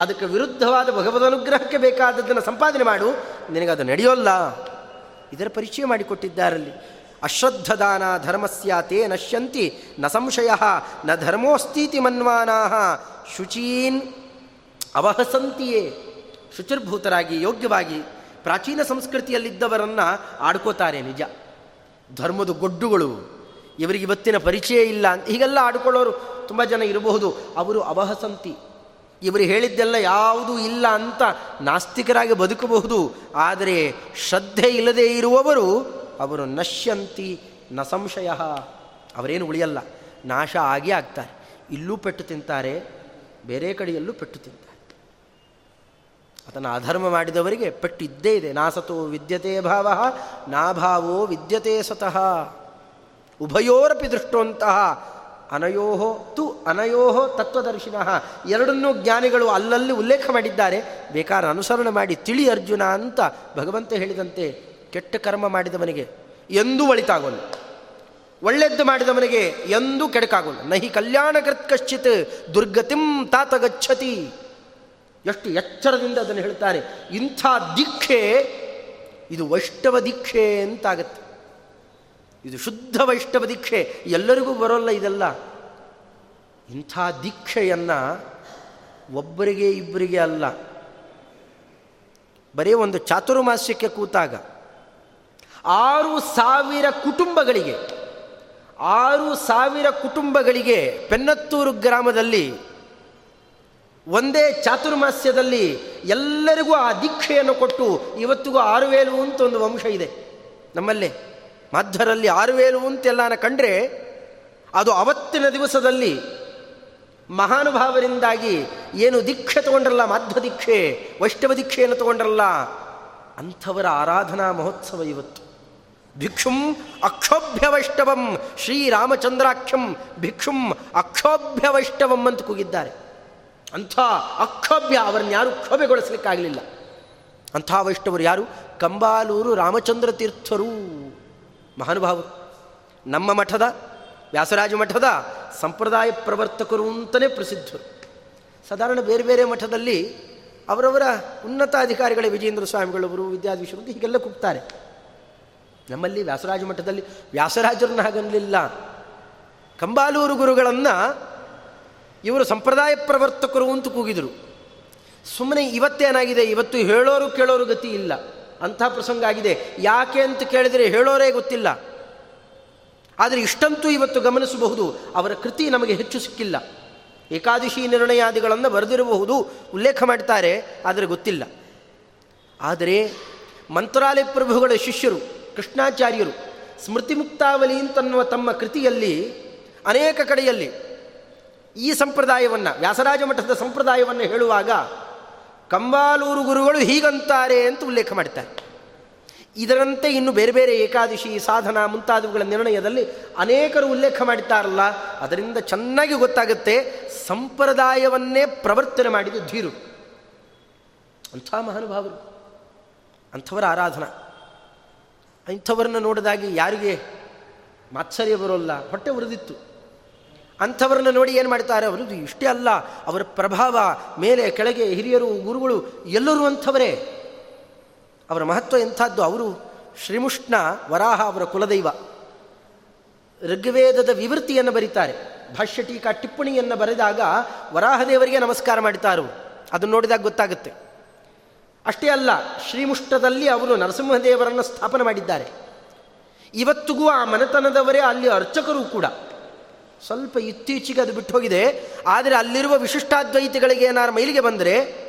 ಅದಕ್ಕೆ ವಿರುದ್ಧವಾದ ಭಗವದ್ ಅನುಗ್ರಹಕ್ಕೆ ಬೇಕಾದದ್ದನ್ನು ಸಂಪಾದನೆ ಮಾಡು. ನಿನಗದು ನಡೆಯೋಲ್ಲ. ಇದರ ಪರಿಚಯ ಮಾಡಿಕೊಟ್ಟಿದ್ದಾರಲ್ಲಿ. ಅಶ್ರದ್ಧದಾನ ಧರ್ಮಸ್ಯ ತೇ ನಶ್ಯಂತಿ ನ ಸಂಶಯ ನ ಧರ್ಮೋಸ್ತೀತಿ ಮನ್ವಾನಾ ಶುಚೀನ್ ಅವಹಸಂತಿಯೇ. ಶುಚಿರ್ಭೂತರಾಗಿ ಯೋಗ್ಯವಾಗಿ ಪ್ರಾಚೀನ ಸಂಸ್ಕೃತಿಯಲ್ಲಿದ್ದವರನ್ನು ಆಡ್ಕೋತಾರೆ ನಿಜ. ಧರ್ಮದ ಗೊಡ್ಡುಗಳು. ಇವರಿಗೆ ಇವತ್ತಿನ ಪರಿಚಯ ಇಲ್ಲ ಹೀಗೆಲ್ಲ ಆಡ್ಕೊಳ್ಳೋರು ತುಂಬ ಜನ ಇರಬಹುದು. ಅವರು ಅವಹಸಂತಿ. ಇವರು ಹೇಳಿದ್ದೆಲ್ಲ ಯಾವುದೂ ಇಲ್ಲ ಅಂತ ನಾಸ್ತಿಕರಾಗಿ ಬದುಕಬಹುದು, ಆದರೆ ಶ್ರದ್ಧೆ ಇಲ್ಲದೆ ಇರುವವರು ಅವರು ನಶ್ಯಂತಿ, ನ ಸಂಶಯ. ಅವರೇನು ಉಳಿಯಲ್ಲ, ನಾಶ ಆಗೇ ಆಗ್ತಾರೆ. ಇಲ್ಲೂ ಪೆಟ್ಟು ತಿಂತಾರೆ, ಬೇರೆ ಕಡೆಯಲ್ಲೂ ಪೆಟ್ಟು ತಿಂತಾರೆ. ಅದನ್ನು ಅಧರ್ಮ ಮಾಡಿದವರಿಗೆ ಪೆಟ್ಟು ಇದ್ದೇ ಇದೆ ನಾಸತೋ ವಿದ್ಯತೆ ಭಾವ ನಾಭಾವೋ ವಿದ್ಯತೆ ಸತಃ ಉಭಯೋರಪಿ ದೃಷ್ಟೋಂತಹ ಅನಯೋಹೋ ತು ಅನಯೋಹೋ ತತ್ವದರ್ಶಿನಃ. ಎರಡನ್ನೂ ಜ್ಞಾನಿಗಳು ಅಲ್ಲಲ್ಲಿ ಉಲ್ಲೇಖ ಮಾಡಿದ್ದಾರೆ. ಬೇಕಾದ ಅನುಸರಣೆ ಮಾಡಿ ತಿಳಿ ಅರ್ಜುನ ಅಂತ ಭಗವಂತ ಹೇಳಿದಂತೆ ಕೆಟ್ಟ ಕರ್ಮ ಮಾಡಿದವನಿಗೆ ಎಂದೂ ಒಳಿತಾಗೋಲ್ಲ. ಒಳ್ಳೆದ್ದು ಮಾಡಿದವನಿಗೆ ಎಂದೂ ಕೆಡಕಾಗೋಲ್ಲ. ನಹಿ ಕಲ್ಯಾಣಕೃತ್ ಕಶ್ಚಿತ್ ದುರ್ಗತಿಂ ತಾತ ಗಚ್ಚತಿ. ಎಷ್ಟು ಎಚ್ಚರದಿಂದ ಅದನ್ನು ಹೇಳ್ತಾರೆ. ಇಂಥ ದೀಕ್ಷೆ, ಇದು ವೈಷ್ಣವ ದೀಕ್ಷೆ ಅಂತಾಗತ್ತೆ. ಇದು ಶುದ್ಧ ವೈಷ್ಣವ ದೀಕ್ಷೆ. ಎಲ್ಲರಿಗೂ ಬರೋಲ್ಲ ಇದೆಲ್ಲ. ಇಂಥ ದೀಕ್ಷೆಯನ್ನು ಒಬ್ಬರಿಗೆ ಇಬ್ಬರಿಗೆ ಅಲ್ಲ. ಬರೀ ಒಂದು ಚಾತುರ್ಮಾಸ್ಯಕ್ಕೆ ಕೂತಾಗ. ಆರು ಸಾವಿರ ಕುಟುಂಬಗಳಿಗೆ, ಆರು ಸಾವಿರ ಕುಟುಂಬಗಳಿಗೆ ಪೆನ್ನತ್ತೂರು ಗ್ರಾಮದಲ್ಲಿ ಒಂದೇ ಚಾತುರ್ಮಾಸ್ಯದಲ್ಲಿ ಎಲ್ಲರಿಗೂ ಆ ದೀಕ್ಷೆಯನ್ನು ಕೊಟ್ಟು ಇವತ್ತಿಗೂ ಆರುವೇಲು ಅಂತ ಒಂದು ವಂಶ ಇದೆ ನಮ್ಮಲ್ಲೇ. ಮಧ್ಯರಲ್ಲಿ ಆರುವೇಲು ಅಂತೆಲ್ಲ ಕಂಡ್ರೆ ಅದು ಅವತ್ತಿನ ದಿವಸದಲ್ಲಿ ಮಹಾನುಭಾವರಿಂದಾಗಿ ಏನು ದೀಕ್ಷೆ ತಗೊಂಡ್ರಲ್ಲ, ಮಾಧ್ವ ದೀಕ್ಷೆ, ವೈಷ್ಣವ ದೀಕ್ಷೆಯನ್ನು ತಗೊಂಡ್ರಲ್ಲ, ಅಂಥವರ ಆರಾಧನಾ ಮಹೋತ್ಸವ ಇವತ್ತು. ಭಿಕ್ಷುಂ ಅಕ್ಷೋಭ್ಯ ವೈಷ್ಣವಂ ಶ್ರೀರಾಮಚಂದ್ರಾಕ್ಷಂ ಭಿಕ್ಷುಂ ಅಕ್ಷೋಭ್ಯ ವೈಷ್ಣವಂ ಅಂತ ಕೂಗಿದ್ದಾರೆ. ಅಂಥ ಅಕ್ಷೋಭ್ಯ ಅವರನ್ನು ಯಾರು ಕ್ಷೋಭೆಗೊಳಿಸಲಿಕ್ಕಾಗಲಿಲ್ಲ. ಅಂಥ ವೈಷ್ಣವರು ಯಾರು? ಕಂಬಾಲೂರು ರಾಮಚಂದ್ರ ತೀರ್ಥರು. ಮಹಾನುಭಾವರು, ನಮ್ಮ ಮಠದ, ವ್ಯಾಸರಾಜ ಮಠದ ಸಂಪ್ರದಾಯ ಪ್ರವರ್ತಕರು ಅಂತಲೇ ಪ್ರಸಿದ್ಧರು. ಸಾಧಾರಣ ಬೇರೆ ಬೇರೆ ಮಠದಲ್ಲಿ ಅವರವರ ಉನ್ನತ ಅಧಿಕಾರಿಗಳೇ ವಿಜೇಂದ್ರ ಸ್ವಾಮಿಗಳವರು ವಿದ್ಯಾಧೀಶರು ಅಂತ ಹೀಗೆಲ್ಲ ಕೂಗ್ತಾರೆ. ನಮ್ಮಲ್ಲಿ ವ್ಯಾಸರಾಜ ಮಠದಲ್ಲಿ ವ್ಯಾಸರಾಜರನ್ನ ಹಾಗನ್ನಲಿಲ್ಲ ಕಂಬಾಲೂರು ಗುರುಗಳನ್ನು ಇವರು ಸಂಪ್ರದಾಯ ಪ್ರವರ್ತಕರು ಅಂತ ಕೂಗಿದರು. ಸುಮ್ಮನೆ ಇವತ್ತೇನಾಗಿದೆ, ಇವತ್ತು ಹೇಳೋರು ಕೇಳೋರು ಗತಿ ಇಲ್ಲ. ಅಂಥ ಪ್ರಸಂಗ ಆಗಿದೆ. ಯಾಕೆ ಅಂತ ಕೇಳಿದರೆ ಹೇಳೋರೇ ಗೊತ್ತಿಲ್ಲ. ಆದರೆ ಇಷ್ಟಂತೂ ಇವತ್ತು ಗಮನಿಸಬಹುದು, ಅವರ ಕೃತಿ ನಮಗೆ ಹೆಚ್ಚು ಸಿಕ್ಕಿಲ್ಲ. ಏಕಾದಶಿ ನಿರ್ಣಯಾದಿಗಳನ್ನು ಬರೆದಿರಬಹುದು, ಉಲ್ಲೇಖ ಮಾಡ್ತಾರೆ, ಆದರೆ ಗೊತ್ತಿಲ್ಲ. ಆದರೆ ಮಂತ್ರಾಲಯ ಪ್ರಭುಗಳ ಶಿಷ್ಯರು, ಕೃಷ್ಣಾಚಾರ್ಯರು ಸ್ಮೃತಿ ಮುಕ್ತಾವಲಿ ಅಂತನ್ನುವ ತಮ್ಮ ಕೃತಿಯಲ್ಲಿ, ಅನೇಕ ಕಡೆಯಲ್ಲಿ ಈ ಸಂಪ್ರದಾಯವನ್ನು ವ್ಯಾಸರಾಜ ಮಠದ ಸಂಪ್ರದಾಯವನ್ನು ಹೇಳುವಾಗ ಕಂಬಾಲೂರು ಗುರುಗಳು ಹೀಗಂತಾರೆ ಅಂತ ಉಲ್ಲೇಖ ಮಾಡ್ತಾರೆ ಇದರಂತೆ ಇನ್ನು ಬೇರೆ ಬೇರೆ ಏಕಾದಶಿ ಸಾಧನ ಮುಂತಾದವುಗಳ ನಿರ್ಣಯದಲ್ಲಿ ಅನೇಕರು ಉಲ್ಲೇಖ ಮಾಡುತ್ತಾರಲ್ಲ ಅದರಿಂದ ಚೆನ್ನಾಗಿ ಗೊತ್ತಾಗುತ್ತೆ ಸಂಪ್ರದಾಯವನ್ನೇ ಪ್ರವರ್ತನೆ ಮಾಡಿದ್ದು ಧೀರು. ಅಂಥ ಮಹಾನುಭಾವರು, ಅಂಥವರ ಆರಾಧನಾ. ಅಂಥವರನ್ನು ನೋಡಿದಾಗಿ ಯಾರಿಗೆ ಮಾತ್ಸರ್ಯ ಬರೋಲ್ಲ, ಹೊಟ್ಟೆ ಉರಿದಿತ್ತು. ಅಂಥವ್ರನ್ನ ನೋಡಿ ಏನು ಮಾಡ್ತಾರೆ ಅವರು? ಇಷ್ಟೇ ಅಲ್ಲ. ಅವರ ಪ್ರಭಾವ ಮೇಲೆ ಕೆಳಗೆ ಹಿರಿಯರು, ಗುರುಗಳು ಎಲ್ಲರೂ ಅಂಥವರೇ. ಅವರ ಮಹತ್ವ ಎಂಥದ್ದು? ಅವರು ಶ್ರೀಮುಷ್ಣ ವರಾಹ ಅವರ ಕುಲದೈವ. ಋಗ್ವೇದದ ವಿವೃತ್ತಿಯನ್ನು ಬರೀತಾರೆ. ಭಾಷ್ಯ ಟೀಕಾ ಟಿಪ್ಪಣಿಯನ್ನು ಬರೆದಾಗ ವರಾಹದೇವರಿಗೆ ನಮಸ್ಕಾರ ಮಾಡ್ತಾರು. ಅದನ್ನು ನೋಡಿದಾಗ ಗೊತ್ತಾಗುತ್ತೆ. ಅಷ್ಟೇ ಅಲ್ಲ ಶ್ರೀಮುಷ್ಟದಲ್ಲಿ ಅವರು ನರಸಿಂಹದೇವರನ್ನು ಸ್ಥಾಪನೆ ಮಾಡಿದ್ದಾರೆ. ಇವತ್ತಿಗೂ ಆ ಮನೆತನದವರೇ ಅಲ್ಲಿ ಅರ್ಚಕರು ಕೂಡ. ಸ್ವಲ್ಪ ಇತ್ತೀಚೆಗೆ ಅದು ಬಿಟ್ಟು ಹೋಗಿದೆ ಆದರೆ ಅಲ್ಲಿರುವ ವಿಶಿಷ್ಟಾದ್ವೈತಿಗಳಿಗೆ ಏನಾರು ಮೈಲಿಗೆ ಬಂದರೆ,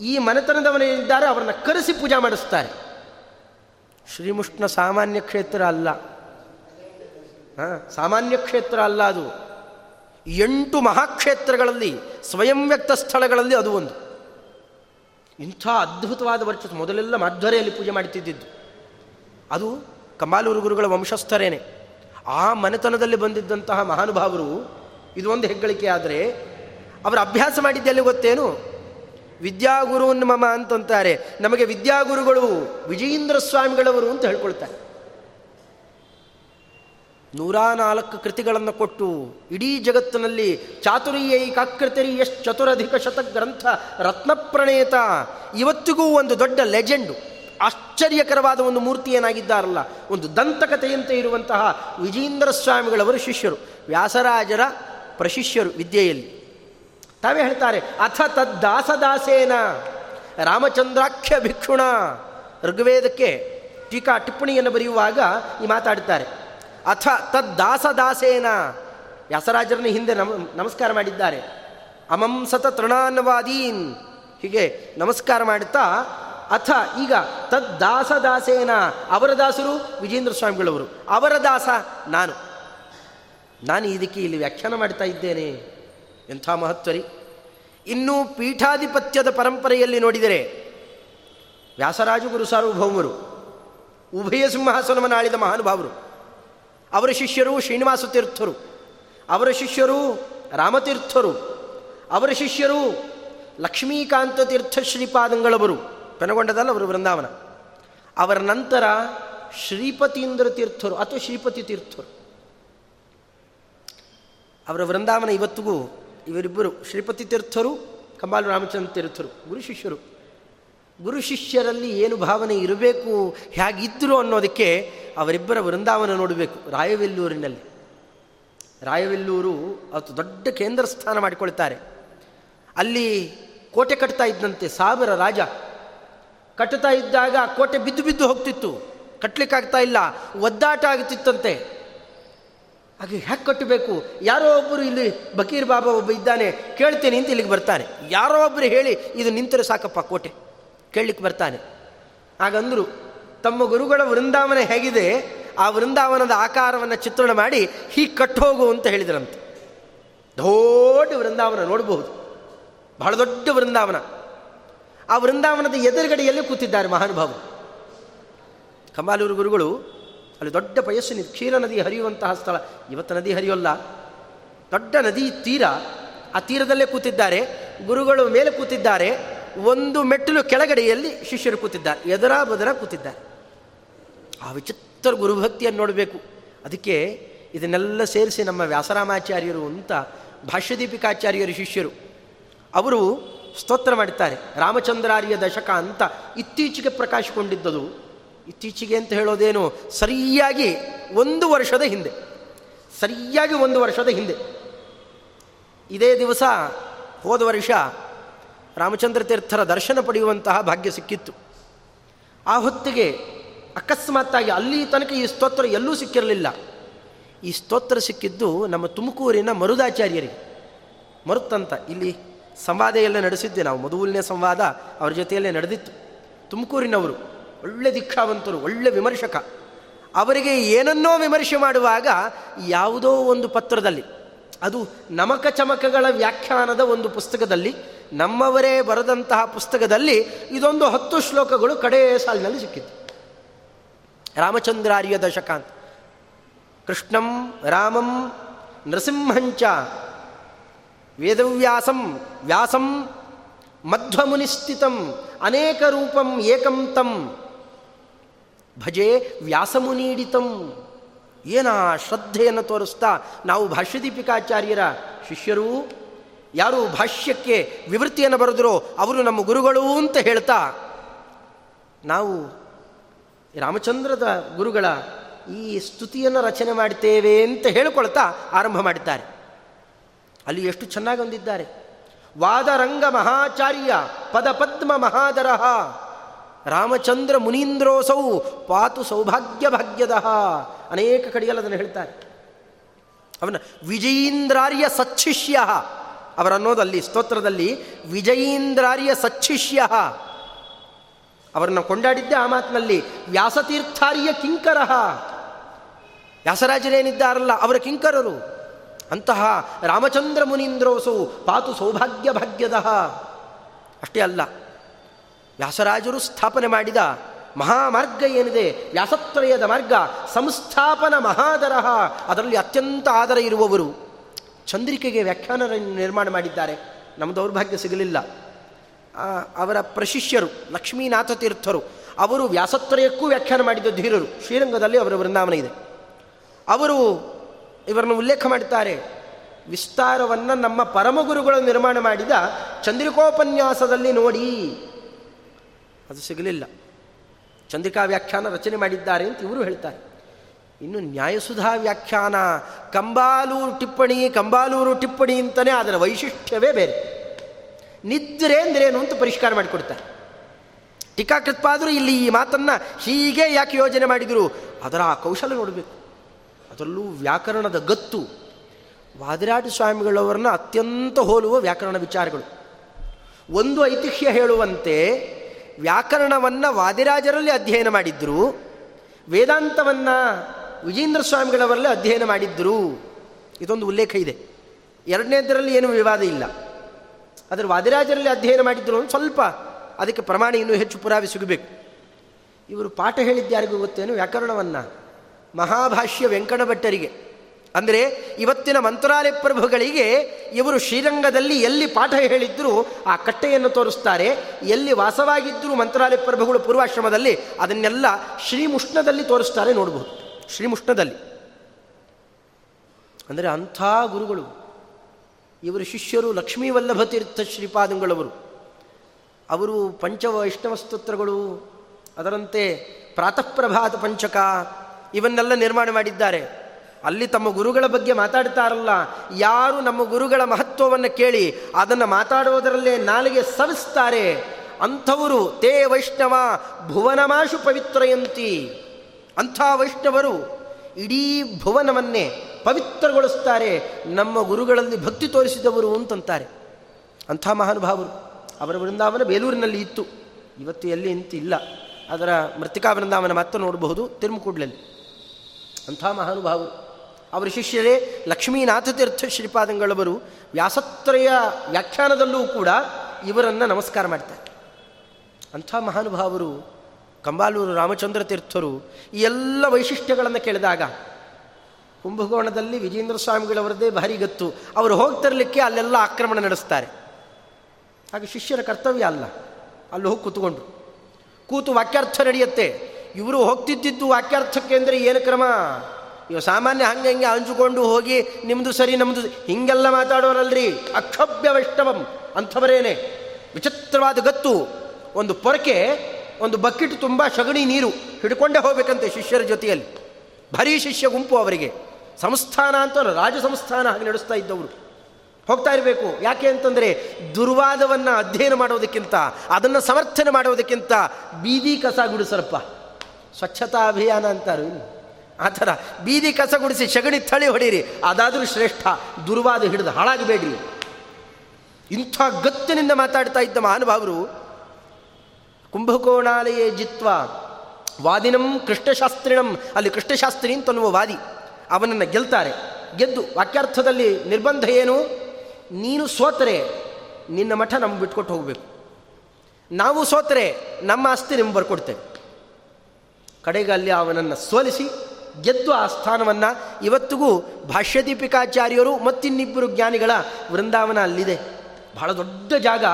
ಈ ಮನೆತನದವನೇನಿದ್ದಾರೆ ಅವರನ್ನು ಕರೆಸಿ ಪೂಜೆ ಮಾಡಿಸ್ತಾರೆ. ಶ್ರೀಮುಷ್ಣ ಸಾಮಾನ್ಯ ಕ್ಷೇತ್ರ ಅಲ್ಲ. ಹಾಂ, ಸಾಮಾನ್ಯ ಕ್ಷೇತ್ರ ಅಲ್ಲ ಅದು. ಎಂಟು ಮಹಾಕ್ಷೇತ್ರಗಳಲ್ಲಿ, ಸ್ವಯಂ ವ್ಯಕ್ತ ಸ್ಥಳಗಳಲ್ಲಿ ಅದು ಒಂದು. ಇಂಥ ಅದ್ಭುತವಾದ ವರ್ಚಸ್ ಮೊದಲೆಲ್ಲ ಮಧ್ವರೆಯಲ್ಲಿ ಪೂಜೆ ಮಾಡ್ತಿದ್ದಿದ್ದು. ಅದು ಕಮಾಲೂರು ಗುರುಗಳ ವಂಶಸ್ಥರೇನೆ. ಆ ಮನೆತನದಲ್ಲಿ ಬಂದಿದ್ದಂತಹ ಮಹಾನುಭಾವರು, ಇದು ಒಂದು ಹೆಗ್ಗಳಿಕೆ ಆದರೆ, ಅವರ ಅಭ್ಯಾಸ ಮಾಡಿದ್ದೆಲ್ಲಿ ಗೊತ್ತೇನು? ವಿದ್ಯಾಗುರು ಮಮ ಅಂತಂತಾರೆ ನಮಗೆ ವಿದ್ಯಾಗುರುಗಳು ವಿಜಯೇಂದ್ರ ಸ್ವಾಮಿಗಳವರು ಅಂತ ಹೇಳ್ಕೊಳ್ತಾರೆ. ನೂರ ನಾಲ್ಕು ಕೃತಿಗಳನ್ನು ಕೊಟ್ಟು ಇಡೀ ಜಗತ್ತಿನಲ್ಲಿ ಚಾತುರ್ಯೈಕಾಕೃತಿರಿ ಎಷ್ಟು ಚತುರಧಿಕ ಶತ ಗ್ರಂಥ ರತ್ನಪ್ರಣೇತ, ಇವತ್ತಿಗೂ ಒಂದು ದೊಡ್ಡ ಲೆಜೆಂಡು. ಆಶ್ಚರ್ಯಕರವಾದ ಒಂದು ಮೂರ್ತಿ ಏನಾಗಿದ್ದಾರಲ್ಲ ಒಂದು ದಂತಕಥೆಯಂತೆ ಇರುವಂತಹ ವಿಜೇಂದ್ರ ಸ್ವಾಮಿಗಳವರು ಶಿಷ್ಯರು. ವ್ಯಾಸರಾಜರ ಪ್ರಶಿಷ್ಯರು ವಿದ್ಯೆಯಲ್ಲಿ. ತಾವೇ ಹೇಳ್ತಾರೆ, ಅಥ ತದ್ದಾಸದಾಸೇನ ರಾಮಚಂದ್ರಾಖ್ಯ ಭಿಕ್ಷುಣ. ಋಗ್ವೇದಕ್ಕೆ ಟೀಕಾ ಟಿಪ್ಪಣಿಯನ್ನು ಬರೆಯುವಾಗ ಈ ಮಾತಾಡುತ್ತಾರೆ. ಅಥ ತದ್ದಾಸದಾಸೇನ ವ್ಯಾಸರಾಜರನ್ನು ಹಿಂದೆ ನಮ, ನಮಸ್ಕಾರ ಮಾಡಿದ್ದಾರೆ. ಅಮಂಸತ ತೃಣಾನ್ವಾದೀನ್. ಹೀಗೆ ನಮಸ್ಕಾರ ಮಾಡುತ್ತಾ ಅಥ ಈಗ ತದ್ ದಾಸ ದಾಸೇನ ಅವರ ದಾಸರು ವಿಜೇಂದ್ರ ಸ್ವಾಮಿಗಳವರು. ಅವರ ದಾಸ ನಾನು. ನಾನು ಇದಕ್ಕೆ ಇಲ್ಲಿ ವ್ಯಾಖ್ಯಾನ ಮಾಡ್ತಾ ಇದ್ದೇನೆ. ಎಂಥ ಮಹತ್ವರಿ. ಇನ್ನೂ ಪೀಠಾಧಿಪತ್ಯದ ಪರಂಪರೆಯಲ್ಲಿ ನೋಡಿದರೆ ವ್ಯಾಸರಾಜು ಗುರು ಸಾರ್ವಭೌಮರು, ಉಭಯ ಸಿಂಹಾಸನವನ್ನು ಆಳಿದ ಮಹಾನುಭಾವರು, ಅವರ ಶಿಷ್ಯರು ಶ್ರೀನಿವಾಸ ತೀರ್ಥರು ಅವರ ಶಿಷ್ಯರು ರಾಮತೀರ್ಥರು, ಅವರ ಶಿಷ್ಯರು ಲಕ್ಷ್ಮೀಕಾಂತ ತೀರ್ಥ ಶ್ರೀಪಾದಂಗಳವರು ಪೆನಗೊಂಡದಲ್ಲ ಅವರು ವೃಂದಾವನ. ಅವರ ನಂತರ ಶ್ರೀಪತೀಂದ್ರ ತೀರ್ಥರು ಅಥವಾ ಶ್ರೀಪತಿ ತೀರ್ಥರು. ಅವರ ವೃಂದಾವನ ಇವತ್ತಿಗೂ ಇವರಿಬ್ಬರು ಶ್ರೀಪತಿ ತೀರ್ಥರು, ಕಂಬಾಲು ರಾಮಚಂದ್ರ ತೀರ್ಥರು, ಗುರು ಶಿಷ್ಯರು. ಗುರು ಶಿಷ್ಯರಲ್ಲಿ ಏನು ಭಾವನೆ ಇರಬೇಕು ಹೇಗಿದ್ದರು ಅನ್ನೋದಕ್ಕೆ ಅವರಿಬ್ಬರ ವೃಂದಾವನ ನೋಡಬೇಕು, ರಾಯವೆಲ್ಲೂರಿನಲ್ಲಿ. ರಾಯವೆಲ್ಲೂರು ಅವತ್ತು ದೊಡ್ಡ ಕೇಂದ್ರ ಸ್ಥಾನ ಮಾಡಿಕೊಳ್ತಾರೆ. ಅಲ್ಲಿ ಕೋಟೆ ಕಟ್ತಾ ಇದ್ದಂತೆ ಸಾವಿರ ರಾಜ ಕಟ್ಟುತ್ತಾ ಇದ್ದಾಗ ಕೋಟೆ ಬಿದ್ದು ಬಿದ್ದು ಹೋಗ್ತಿತ್ತು. ಕಟ್ಟಲಿಕ್ಕಾಗ್ತಾ ಇಲ್ಲ, ಒದ್ದಾಟ ಆಗುತ್ತಿತ್ತಂತೆ ಹಾಗೆ ಹ್ಯಾಕ್ ಕಟ್ಟಬೇಕು? ಯಾರೋ ಒಬ್ಬರು ಇಲ್ಲಿ ಬಕೀರ್ ಬಾಬಾ ಒಬ್ಬ ಇದ್ದಾನೆ, ಕೇಳ್ತೇನೆ ಅಂತ ಇಲ್ಲಿಗೆ ಬರ್ತಾನೆ ಯಾರೋ ಒಬ್ಬರು ಹೇಳಿ, ಇದು ನಿಂತರೆ ಸಾಕಪ್ಪ ಕೋಟೆ. ಕೇಳಲಿಕ್ಕೆ ಬರ್ತಾನೆ. ಹಾಗಂದರು ತಮ್ಮ ಗುರುಗಳ ವೃಂದಾವನ ಹೇಗಿದೆ, ಆ ವೃಂದಾವನದ ಆಕಾರವನ್ನು ಚಿತ್ರಣ ಮಾಡಿ ಹೀಗೆ ಕಟ್ಟು ಹೋಗು ಅಂತ ಹೇಳಿದ್ರಂತೆ. ದೊಡ್ಡ ವೃಂದಾವನ ನೋಡಬಹುದು. ಬಹಳ ದೊಡ್ಡ ವೃಂದಾವನ. ಆ ವೃಂದಾವನದ ಎದುರುಗಡೆಯಲ್ಲಿ ಕೂತಿದ್ದಾರೆ ಮಹಾನುಭಾವರು. ಕಮಾಲೂರು ಗುರುಗಳು, ಅಲ್ಲಿ ದೊಡ್ಡ ಪಯಸ್ಸಿನ ಕ್ಷೀರ ನದಿ ಹರಿಯುವಂತಹ ಸ್ಥಳ. ಇವತ್ತು ನದಿ ಹರಿಯೋಲ್ಲ. ದೊಡ್ಡ ನದಿ ತೀರ, ಆ ತೀರದಲ್ಲೇ ಕೂತಿದ್ದಾರೆ. ಗುರುಗಳು ಮೇಲೆ ಕೂತಿದ್ದಾರೆ. ಒಂದು ಮೆಟ್ಟಲು ಕೆಳಗಡೆಯಲ್ಲಿ ಶಿಷ್ಯರು ಕೂತಿದ್ದಾರೆ. ಎದರ ಬದರ ಕೂತಿದ್ದಾರೆ. ಆ ವಿಚಿತ್ರ ಗುರುಭಕ್ತಿಯನ್ನು ನೋಡಬೇಕು. ಅದಕ್ಕೆ ಇದನ್ನೆಲ್ಲ ಸೇರಿಸಿ ನಮ್ಮ ವ್ಯಾಸರಾಮಾಚಾರ್ಯರು ಅಂತ ಭಾಷ್ಯದೀಪಿಕಾಚಾರ್ಯರು ಶಿಷ್ಯರು. ಅವರು ಸ್ತೋತ್ರ ಮಾಡ್ತಾರೆ ರಾಮಚಂದ್ರಾರ್ಯ ದಶಕ ಅಂತ ಇತ್ತೀಚೆಗೆ ಪ್ರಕಾಶಗೊಂಡಿದ್ದದು. ಇತ್ತೀಚೆಗೆ ಅಂತ ಹೇಳೋದೇನು? ಸರಿಯಾಗಿ ಒಂದು ವರ್ಷದ ಹಿಂದೆ. ಸರಿಯಾಗಿ ಒಂದು ವರ್ಷದ ಹಿಂದೆ. ಇದೇ ದಿವಸ ಹೋದ ವರ್ಷ ರಾಮಚಂದ್ರ ತೀರ್ಥರ ದರ್ಶನ ಪಡೆಯುವಂತಹ ಭಾಗ್ಯ ಸಿಕ್ಕಿತ್ತು. ಆ ಹೊತ್ತಿಗೆ ಅಕಸ್ಮಾತ್ತಾಗಿ ಅಲ್ಲಿ ತನಕ ಈ ಸ್ತೋತ್ರ ಎಲ್ಲೂ ಸಿಕ್ಕಿರಲಿಲ್ಲ. ಈ ಸ್ತೋತ್ರ ಸಿಕ್ಕಿದ್ದು ನಮ್ಮ ತುಮಕೂರಿನ ಮರುದಾಚಾರ್ಯರಿಗೆ. ಮರುತ್ತಂತ ಇಲ್ಲಿ ಸಂವಾದ ಎಲ್ಲ ನಡೆಸಿದ್ದೆ ನಾವು. ಮೊದಲನೇ ಸಂವಾದ ಅವ್ರ ಜೊತೆಯಲ್ಲೇ ನಡೆದಿತ್ತು. ತುಮಕೂರಿನವರು ಒಳ್ಳೆ ದೀಕ್ಷಾವಂತರು ಒಳ್ಳೆ ವಿಮರ್ಶಕ. ಅವರಿಗೆ ಏನನ್ನೋ ವಿಮರ್ಶೆ ಮಾಡುವಾಗ ಯಾವುದೋ ಒಂದು ಪತ್ರದಲ್ಲಿ, ಅದು ನಮಕ ಚಮಕಗಳ ವ್ಯಾಖ್ಯಾನದ ಒಂದು ಪುಸ್ತಕದಲ್ಲಿ, ನಮ್ಮವರೇ ಬರೆದಂತಹ ಪುಸ್ತಕದಲ್ಲಿ ಇದೊಂದು ಹತ್ತು ಶ್ಲೋಕಗಳು ಕಡೇ ಸಾಲಿನಲ್ಲಿ ಸಿಕ್ಕಿತ್ತು ರಾಮಚಂದ್ರಾರ್ಯ ದಶಕಾಂತ್. ಕೃಷ್ಣಂ ರಾಮಂ ನೃಸಿಂಹಂಚ ವೇದವ್ಯಾಸಂ, ವ್ಯಾಸಂ ಮಧ್ವಮುನಿಸ್ಥಿತಂ ಅನೇಕ ರೂಪಂ ಏಕಂ ತಂ. ಭಜೆ ವ್ಯಾಸಮುನೀಡಿತಂ ಏನ ಶ್ರದ್ಧೆಯನ್ನು ತೋರಿಸ್ತಾ ನಾವು ಭಾಷ್ಯದೀಪಿಕಾಚಾರ್ಯರ ಶಿಷ್ಯರು, ಯಾರು ಭಾಷ್ಯಕ್ಕೆ ವಿವೃತ್ತಿಯನ್ನು ಬರೆದರೋ ಅವರು ನಮ್ಮ ಗುರುಗಳು ಅಂತ ಹೇಳ್ತಾ, ನಾವು ರಾಮಚಂದ್ರದ ಗುರುಗಳ ಈ ಸ್ತುತಿಯನ್ನು ರಚನೆ ಮಾಡ್ತೇವೆ ಅಂತ ಹೇಳಿಕೊಳ್ತಾ ಆರಂಭ ಮಾಡಿದ್ದಾರೆ ಅಲ್ಲಿ ಎಷ್ಟು ಚೆನ್ನಾಗಿ ಹೊಂದಿದ್ದಾರೆ ವಾದರಂಗ ಮಹಾಚಾರ್ಯ ಪದಪದ್ಮ ಮಹಾದರಹ. ರಾಮಚಂದ್ರ ಮುನೀಂದ್ರೋಸೌ ಪಾತು ಸೌಭಾಗ್ಯ ಭಾಗ್ಯದಹ. ಅನೇಕ ಕಡೆಯಲ್ಲಿ ಅದನ್ನು ಹೇಳ್ತಾರೆ. ಅವನ ವಿಜಯೀಂದ್ರಾರ್ಯ ಸಚ್ಚಿಷ್ಯ. ಅವರನ್ನೋದಲ್ಲಿ ಸ್ತೋತ್ರದಲ್ಲಿ ವಿಜಯೀಂದ್ರಾರ್ಯ ಸಚ್ಚಿಷ್ಯ. ಅವರನ್ನು ಕೊಂಡಾಡಿದ್ದೆ ಆ ಮಾತಿನಲ್ಲಿ, ವ್ಯಾಸತೀರ್ಥಾರ್ಯ ಕಿಂಕರ ವ್ಯಾಸರಾಜರೇನಿದ್ದಾರಲ್ಲ, ಅವರ ಕಿಂಕರರು. ಅಂತಹ ರಾಮಚಂದ್ರ ಮುನೀಂದ್ರೋಸು ಪಾತು ಸೌಭಾಗ್ಯ ಭಾಗ್ಯದ ಅಷ್ಟೇ ಅಲ್ಲ, ವ್ಯಾಸರಾಜರು ಸ್ಥಾಪನೆ ಮಾಡಿದ ಮಹಾಮಾರ್ಗ ಏನಿದೆ, ವ್ಯಾಸತ್ರಯದ ಮಾರ್ಗ, ಸಂಸ್ಥಾಪನ ಮಹಾದರಹ, ಅದರಲ್ಲಿ ಅತ್ಯಂತ ಆದರ ಇರುವವರು. ಚಂದ್ರಿಕೆಗೆ ವ್ಯಾಖ್ಯಾನ ನಿರ್ಮಾಣ ಮಾಡಿದ್ದಾರೆ, ನಮ್ಮ ದೌರ್ಭಾಗ್ಯ ಸಿಗಲಿಲ್ಲ. ಅವರ ಪ್ರಶಿಷ್ಯರು, ಲಕ್ಷ್ಮೀನಾಥ ತೀರ್ಥರು, ಅವರು ವ್ಯಾಸತ್ರಯಕ್ಕೂ ವ್ಯಾಖ್ಯಾನ ಮಾಡಿದ ಧೀರರು, ಶ್ರೀರಂಗದಲ್ಲಿ ಅವರ ವೃಂದಾವನ ಇದೆ. ಅವರು ಇವರನ್ನು ಉಲ್ಲೇಖ ಮಾಡುತ್ತಾರೆ. ವಿಸ್ತಾರವನ್ನು ನಮ್ಮ ಪರಮಗುರುಗಳು ನಿರ್ಮಾಣ ಮಾಡಿದ ಚಂದ್ರಿಕೋಪನ್ಯಾಸದಲ್ಲಿ ನೋಡಿ. ಅದು ಸಿಗಲಿಲ್ಲ. ಚಂದ್ರಿಕಾ ವ್ಯಾಖ್ಯಾನ ರಚನೆ ಮಾಡಿದ್ದಾರೆ ಅಂತ ಇವರು ಹೇಳ್ತಾರೆ. ಇನ್ನು ನ್ಯಾಯಸುಧಾ ವ್ಯಾಖ್ಯಾನ, ಕಂಬಾಲೂರು ಟಿಪ್ಪಣಿ ಕಂಬಾಲೂರು ಟಿಪ್ಪಣಿ ಅಂತಲೇ ಅದರ ವೈಶಿಷ್ಟ್ಯವೇ ಬೇರೆ. ನಿದ್ರೆ ಅಂದ್ರೇನು ಅಂತ ಪರಿಷ್ಕಾರ ಮಾಡಿಕೊಡ್ತಾರೆ. ಟೀಕಾಕೃತ್ಪಾದರೂ ಇಲ್ಲಿ ಈ ಮಾತನ್ನು ಹೀಗೆ ಯಾಕೆ ಯೋಜನೆ ಮಾಡಿದರು? ಅದರ ಆ ಕೌಶಲ ನೋಡಬೇಕು. ಅದರಲ್ಲೂ ವ್ಯಾಕರಣದ ಗತ್ತು. ವಾದಿರಾಟ ಸ್ವಾಮಿಗಳವರನ್ನ ಅತ್ಯಂತ ಹೋಲುವ ವ್ಯಾಕರಣ ವಿಚಾರಗಳು. ಒಂದು ಐತಿಹ್ಯ ಹೇಳುವಂತೆ, ವ್ಯಾಕರಣವನ್ನು ವಾದಿರಾಜರಲ್ಲಿ ಅಧ್ಯಯನ ಮಾಡಿದ್ರು, ವೇದಾಂತವನ್ನು ವಿಜೇಂದ್ರ ಸ್ವಾಮಿಗಳವರಲ್ಲಿ ಅಧ್ಯಯನ ಮಾಡಿದ್ದರು ಇದೊಂದು ಉಲ್ಲೇಖ ಇದೆ. ಎರಡನೇದರಲ್ಲಿ ಏನು ವಿವಾದ ಇಲ್ಲ. ಆದರೆ ವಾದಿರಾಜರಲ್ಲಿ ಅಧ್ಯಯನ ಮಾಡಿದ್ರು ಸ್ವಲ್ಪ ಅದಕ್ಕೆ ಪ್ರಮಾಣ ಇನ್ನೂ ಹೆಚ್ಚು ಪುರಾವೆ ಸಿಗಬೇಕು. ಇವರು ಪಾಠ ಹೇಳಿದ್ದಾರಿಗೂ ಗೊತ್ತೇನು? ವ್ಯಾಕರಣವನ್ನು ಮಹಾಭಾಷ್ಯ ವೆಂಕಟಭಟ್ಟರಿಗೆ. ಅಂದರೆ ಇವತ್ತಿನ ಮಂತ್ರಾಲಯ ಪ್ರಭುಗಳಿಗೆ ಇವರು ಶ್ರೀರಂಗದಲ್ಲಿ ಎಲ್ಲಿ ಪಾಠ ಹೇಳಿದ್ರು ಆ ಕಟ್ಟೆಯನ್ನು ತೋರಿಸ್ತಾರೆ. ಎಲ್ಲಿ ವಾಸವಾಗಿದ್ದರೂ ಮಂತ್ರಾಲಯ ಪ್ರಭುಗಳು ಪೂರ್ವಾಶ್ರಮದಲ್ಲಿ ಅದನ್ನೆಲ್ಲ ಶ್ರೀಮುಷ್ಣದಲ್ಲಿ ತೋರಿಸ್ತಾರೆ ನೋಡಬಹುದು ಶ್ರೀಮುಷ್ಣದಲ್ಲಿ. ಅಂದರೆ ಅಂಥ ಗುರುಗಳು. ಇವರ ಶಿಷ್ಯರು ಲಕ್ಷ್ಮೀ ವಲ್ಲಭ ತೀರ್ಥ ಶ್ರೀಪಾದಂಗಳವರು. ಅವರು ಪಂಚವೈಷ್ಣವ ಸ್ತೋತ್ರಗಳು ಅದರಂತೆ ಪ್ರಾತಃಪ್ರಭಾತ ಪಂಚಕ ಇವನ್ನೆಲ್ಲ ನಿರ್ಮಾಣ ಮಾಡಿದ್ದಾರೆ. ಅಲ್ಲಿ ತಮ್ಮ ಗುರುಗಳ ಬಗ್ಗೆ ಮಾತಾಡ್ತಾರಲ್ಲ, ಯಾರು ನಮ್ಮ ಗುರುಗಳ ಮಹತ್ವವನ್ನು ಕೇಳಿ ಅದನ್ನು ಮಾತಾಡುವುದರಲ್ಲೇ ನಾಲಿಗೆ ಸವಿಸ್ತಾರೆ. ಅಂಥವರು ತೇ ವೈಷ್ಣವ ಭುವನಮಾಶು ಪವಿತ್ರಯಂತಿ. ಅಂಥ ವೈಷ್ಣವರು ಇಡೀ ಭುವನವನ್ನೇ ಪವಿತ್ರಗೊಳಿಸ್ತಾರೆ. ನಮ್ಮ ಗುರುಗಳಲ್ಲಿ ಭಕ್ತಿ ತೋರಿಸಿದವರು ಅಂತಂತಾರೆ. ಅಂಥ ಮಹಾನುಭಾವರು. ಅವರ ವೃಂದಾವನ ಬೇಲೂರಿನಲ್ಲಿ ಇತ್ತು. ಇವತ್ತು ಎಲ್ಲಿ ಇಂತಿಲ್ಲ ಅದರ ಮೃತಿಕಾ ವೃಂದಾವನ ಮಾತ್ರ ನೋಡಬಹುದು ತಿರುಮುಕೂಡ್ಲಲ್ಲಿ. ಅಂಥ ಮಹಾನುಭಾವರು. ಅವರ ಶಿಷ್ಯರೇ, ಲಕ್ಷ್ಮೀನಾಥ ತೀರ್ಥ ಶ್ರೀಪಾದಂಗಳವರು ವ್ಯಾಸತ್ರಯ ವ್ಯಾಖ್ಯಾನದಲ್ಲೂ ಕೂಡ ಇವರನ್ನು ನಮಸ್ಕಾರ ಮಾಡ್ತಾರೆ. ಅಂಥ ಮಹಾನುಭಾವರು, ಕಂಬಾಲೂರು ರಾಮಚಂದ್ರ ತೀರ್ಥರು ಈ ಎಲ್ಲ ವೈಶಿಷ್ಟ್ಯಗಳನ್ನು ಕೇಳಿದಾಗ, ಕುಂಭಕೋಣದಲ್ಲಿ ವಿಜೇಂದ್ರ ಸ್ವಾಮಿಗಳವರದೇ ಭಾರಿ ಗತ್ತು. ಅವರು ಹೋಗ್ತಿರಲಿಕ್ಕೆ ಅಲ್ಲೆಲ್ಲ ಆಕ್ರಮಣ ನಡೆಸ್ತಾರೆ. ಹಾಗೆ ಶಿಷ್ಯರ ಕರ್ತವ್ಯ ಅಲ್ಲ. ಅಲ್ಲಿ ಹೋಗಿ ಕೂತ್ಕೊಂಡ್ರು. ಕೂತು ವಾಕ್ಯಾರ್ಥ ನಡೆಯುತ್ತೆ. ಇವರು ಹೋಗ್ತಿದ್ದಿದ್ದು ವಾಕ್ಯಾರ್ಥಕ್ಕೆ ಅಂದರೆ ಏನು ಕ್ರಮ? ಇವ ಸಾಮಾನ್ಯ ಹಂಗೆ ಹಂಗೆ ಅಂಜುಕೊಂಡು ಹೋಗಿ ನಿಮ್ಮದು ಸರಿ ನಮ್ಮದು ಹಿಂಗೆಲ್ಲ ಮಾತಾಡೋರಲ್ರಿ. ಅಕ್ಷಭ್ಯ ವೈಷ್ಣವಂ ಅಂಥವರೇನೆ. ವಿಚಿತ್ರವಾದ ಗತ್ತು. ಒಂದು ಪೊರಕೆ, ಒಂದು ಬಕೆಟ್ ತುಂಬ ಸಗಣಿ ನೀರು ಹಿಡ್ಕೊಂಡೇ ಹೋಗ್ಬೇಕಂತೆ ಶಿಷ್ಯರ ಜೊತೆಯಲ್ಲಿ. ಭಾರೀ ಶಿಷ್ಯ ಗುಂಪು ಅವರಿಗೆ. ಸಂಸ್ಥಾನ ಅಂತ ರಾಜ ಸಂಸ್ಥಾನ ಹಾಗೆ ನಡೆಸ್ತಾ ಇದ್ದವರು. ಹೋಗ್ತಾ ಇರಬೇಕು. ಯಾಕೆ ಅಂತಂದರೆ ದುರ್ವಾದವನ್ನು ಅಧ್ಯಯನ ಮಾಡೋದಕ್ಕಿಂತ, ಅದನ್ನು ಸಮರ್ಥನೆ ಮಾಡೋದಕ್ಕಿಂತ ಬೀದಿ ಕಸ ಗುಡಿಸರಪ್ಪ. ಸ್ವಚ್ಛತಾ ಅಭಿಯಾನ ಅಂತಾರು ಇನ್ನು ಆ ಥರ ಬೀದಿ ಕಸ ಗುಡಿಸಿ ಸಗಣಿ ಥಳಿ ಹೊಡೀರಿ, ಅದಾದರೂ ಶ್ರೇಷ್ಠ, ದುರ್ವಾದ ಹಿಡಿದು ಹಾಳಾಗಬೇಡಿ ಇಂಥ ಗತ್ತಿನಿಂದ ಮಾತಾಡ್ತಾ ಇದ್ದ ಮಹಾನುಭಾವರು, ಕುಂಭಕೋಣಾಲಯೇ ಜಿತ್ವ, ವಾದಿನಂ ಕೃಷ್ಣಶಾಸ್ತ್ರಿಣಂ, ಅಲ್ಲಿ ಕೃಷ್ಣಶಾಸ್ತ್ರಿ ಅಂತನ್ನುವ ವಾದಿ, ಅವನನ್ನು ಗೆಲ್ತಾರೆ. ಗೆದ್ದು, ವಾಕ್ಯಾರ್ಥದಲ್ಲಿ ನಿರ್ಬಂಧ ಏನು? ನೀನು ಸೋತರೆ, ನಿನ್ನ ಮಠ ನಮ್ಗೆ ಬಿಟ್ಕೊಟ್ಟು ಹೋಗಬೇಕು. ನಾವು ಸೋತರೆ, ನಮ್ಮ ಆಸ್ತಿ ನಿಮ್ಗೆ ಬರ್ಕೊಡ್ತೇವೆ. ಕಡೆಗೆ ಅಲ್ಲಿ ಅವನನ್ನು ಸೋಲಿಸಿ ಗೆದ್ದು ಆ ಸ್ಥಾನವನ್ನು ಇವತ್ತಿಗೂ ಭಾಷ್ಯದೀಪಿಕಾಚಾರ್ಯರು ಮತ್ತಿನ್ನಿಬ್ಬರು ಜ್ಞಾನಿಗಳ ವೃಂದಾವನ ಅಲ್ಲಿದೆ. ಬಹಳ ದೊಡ್ಡ ಜಾಗ.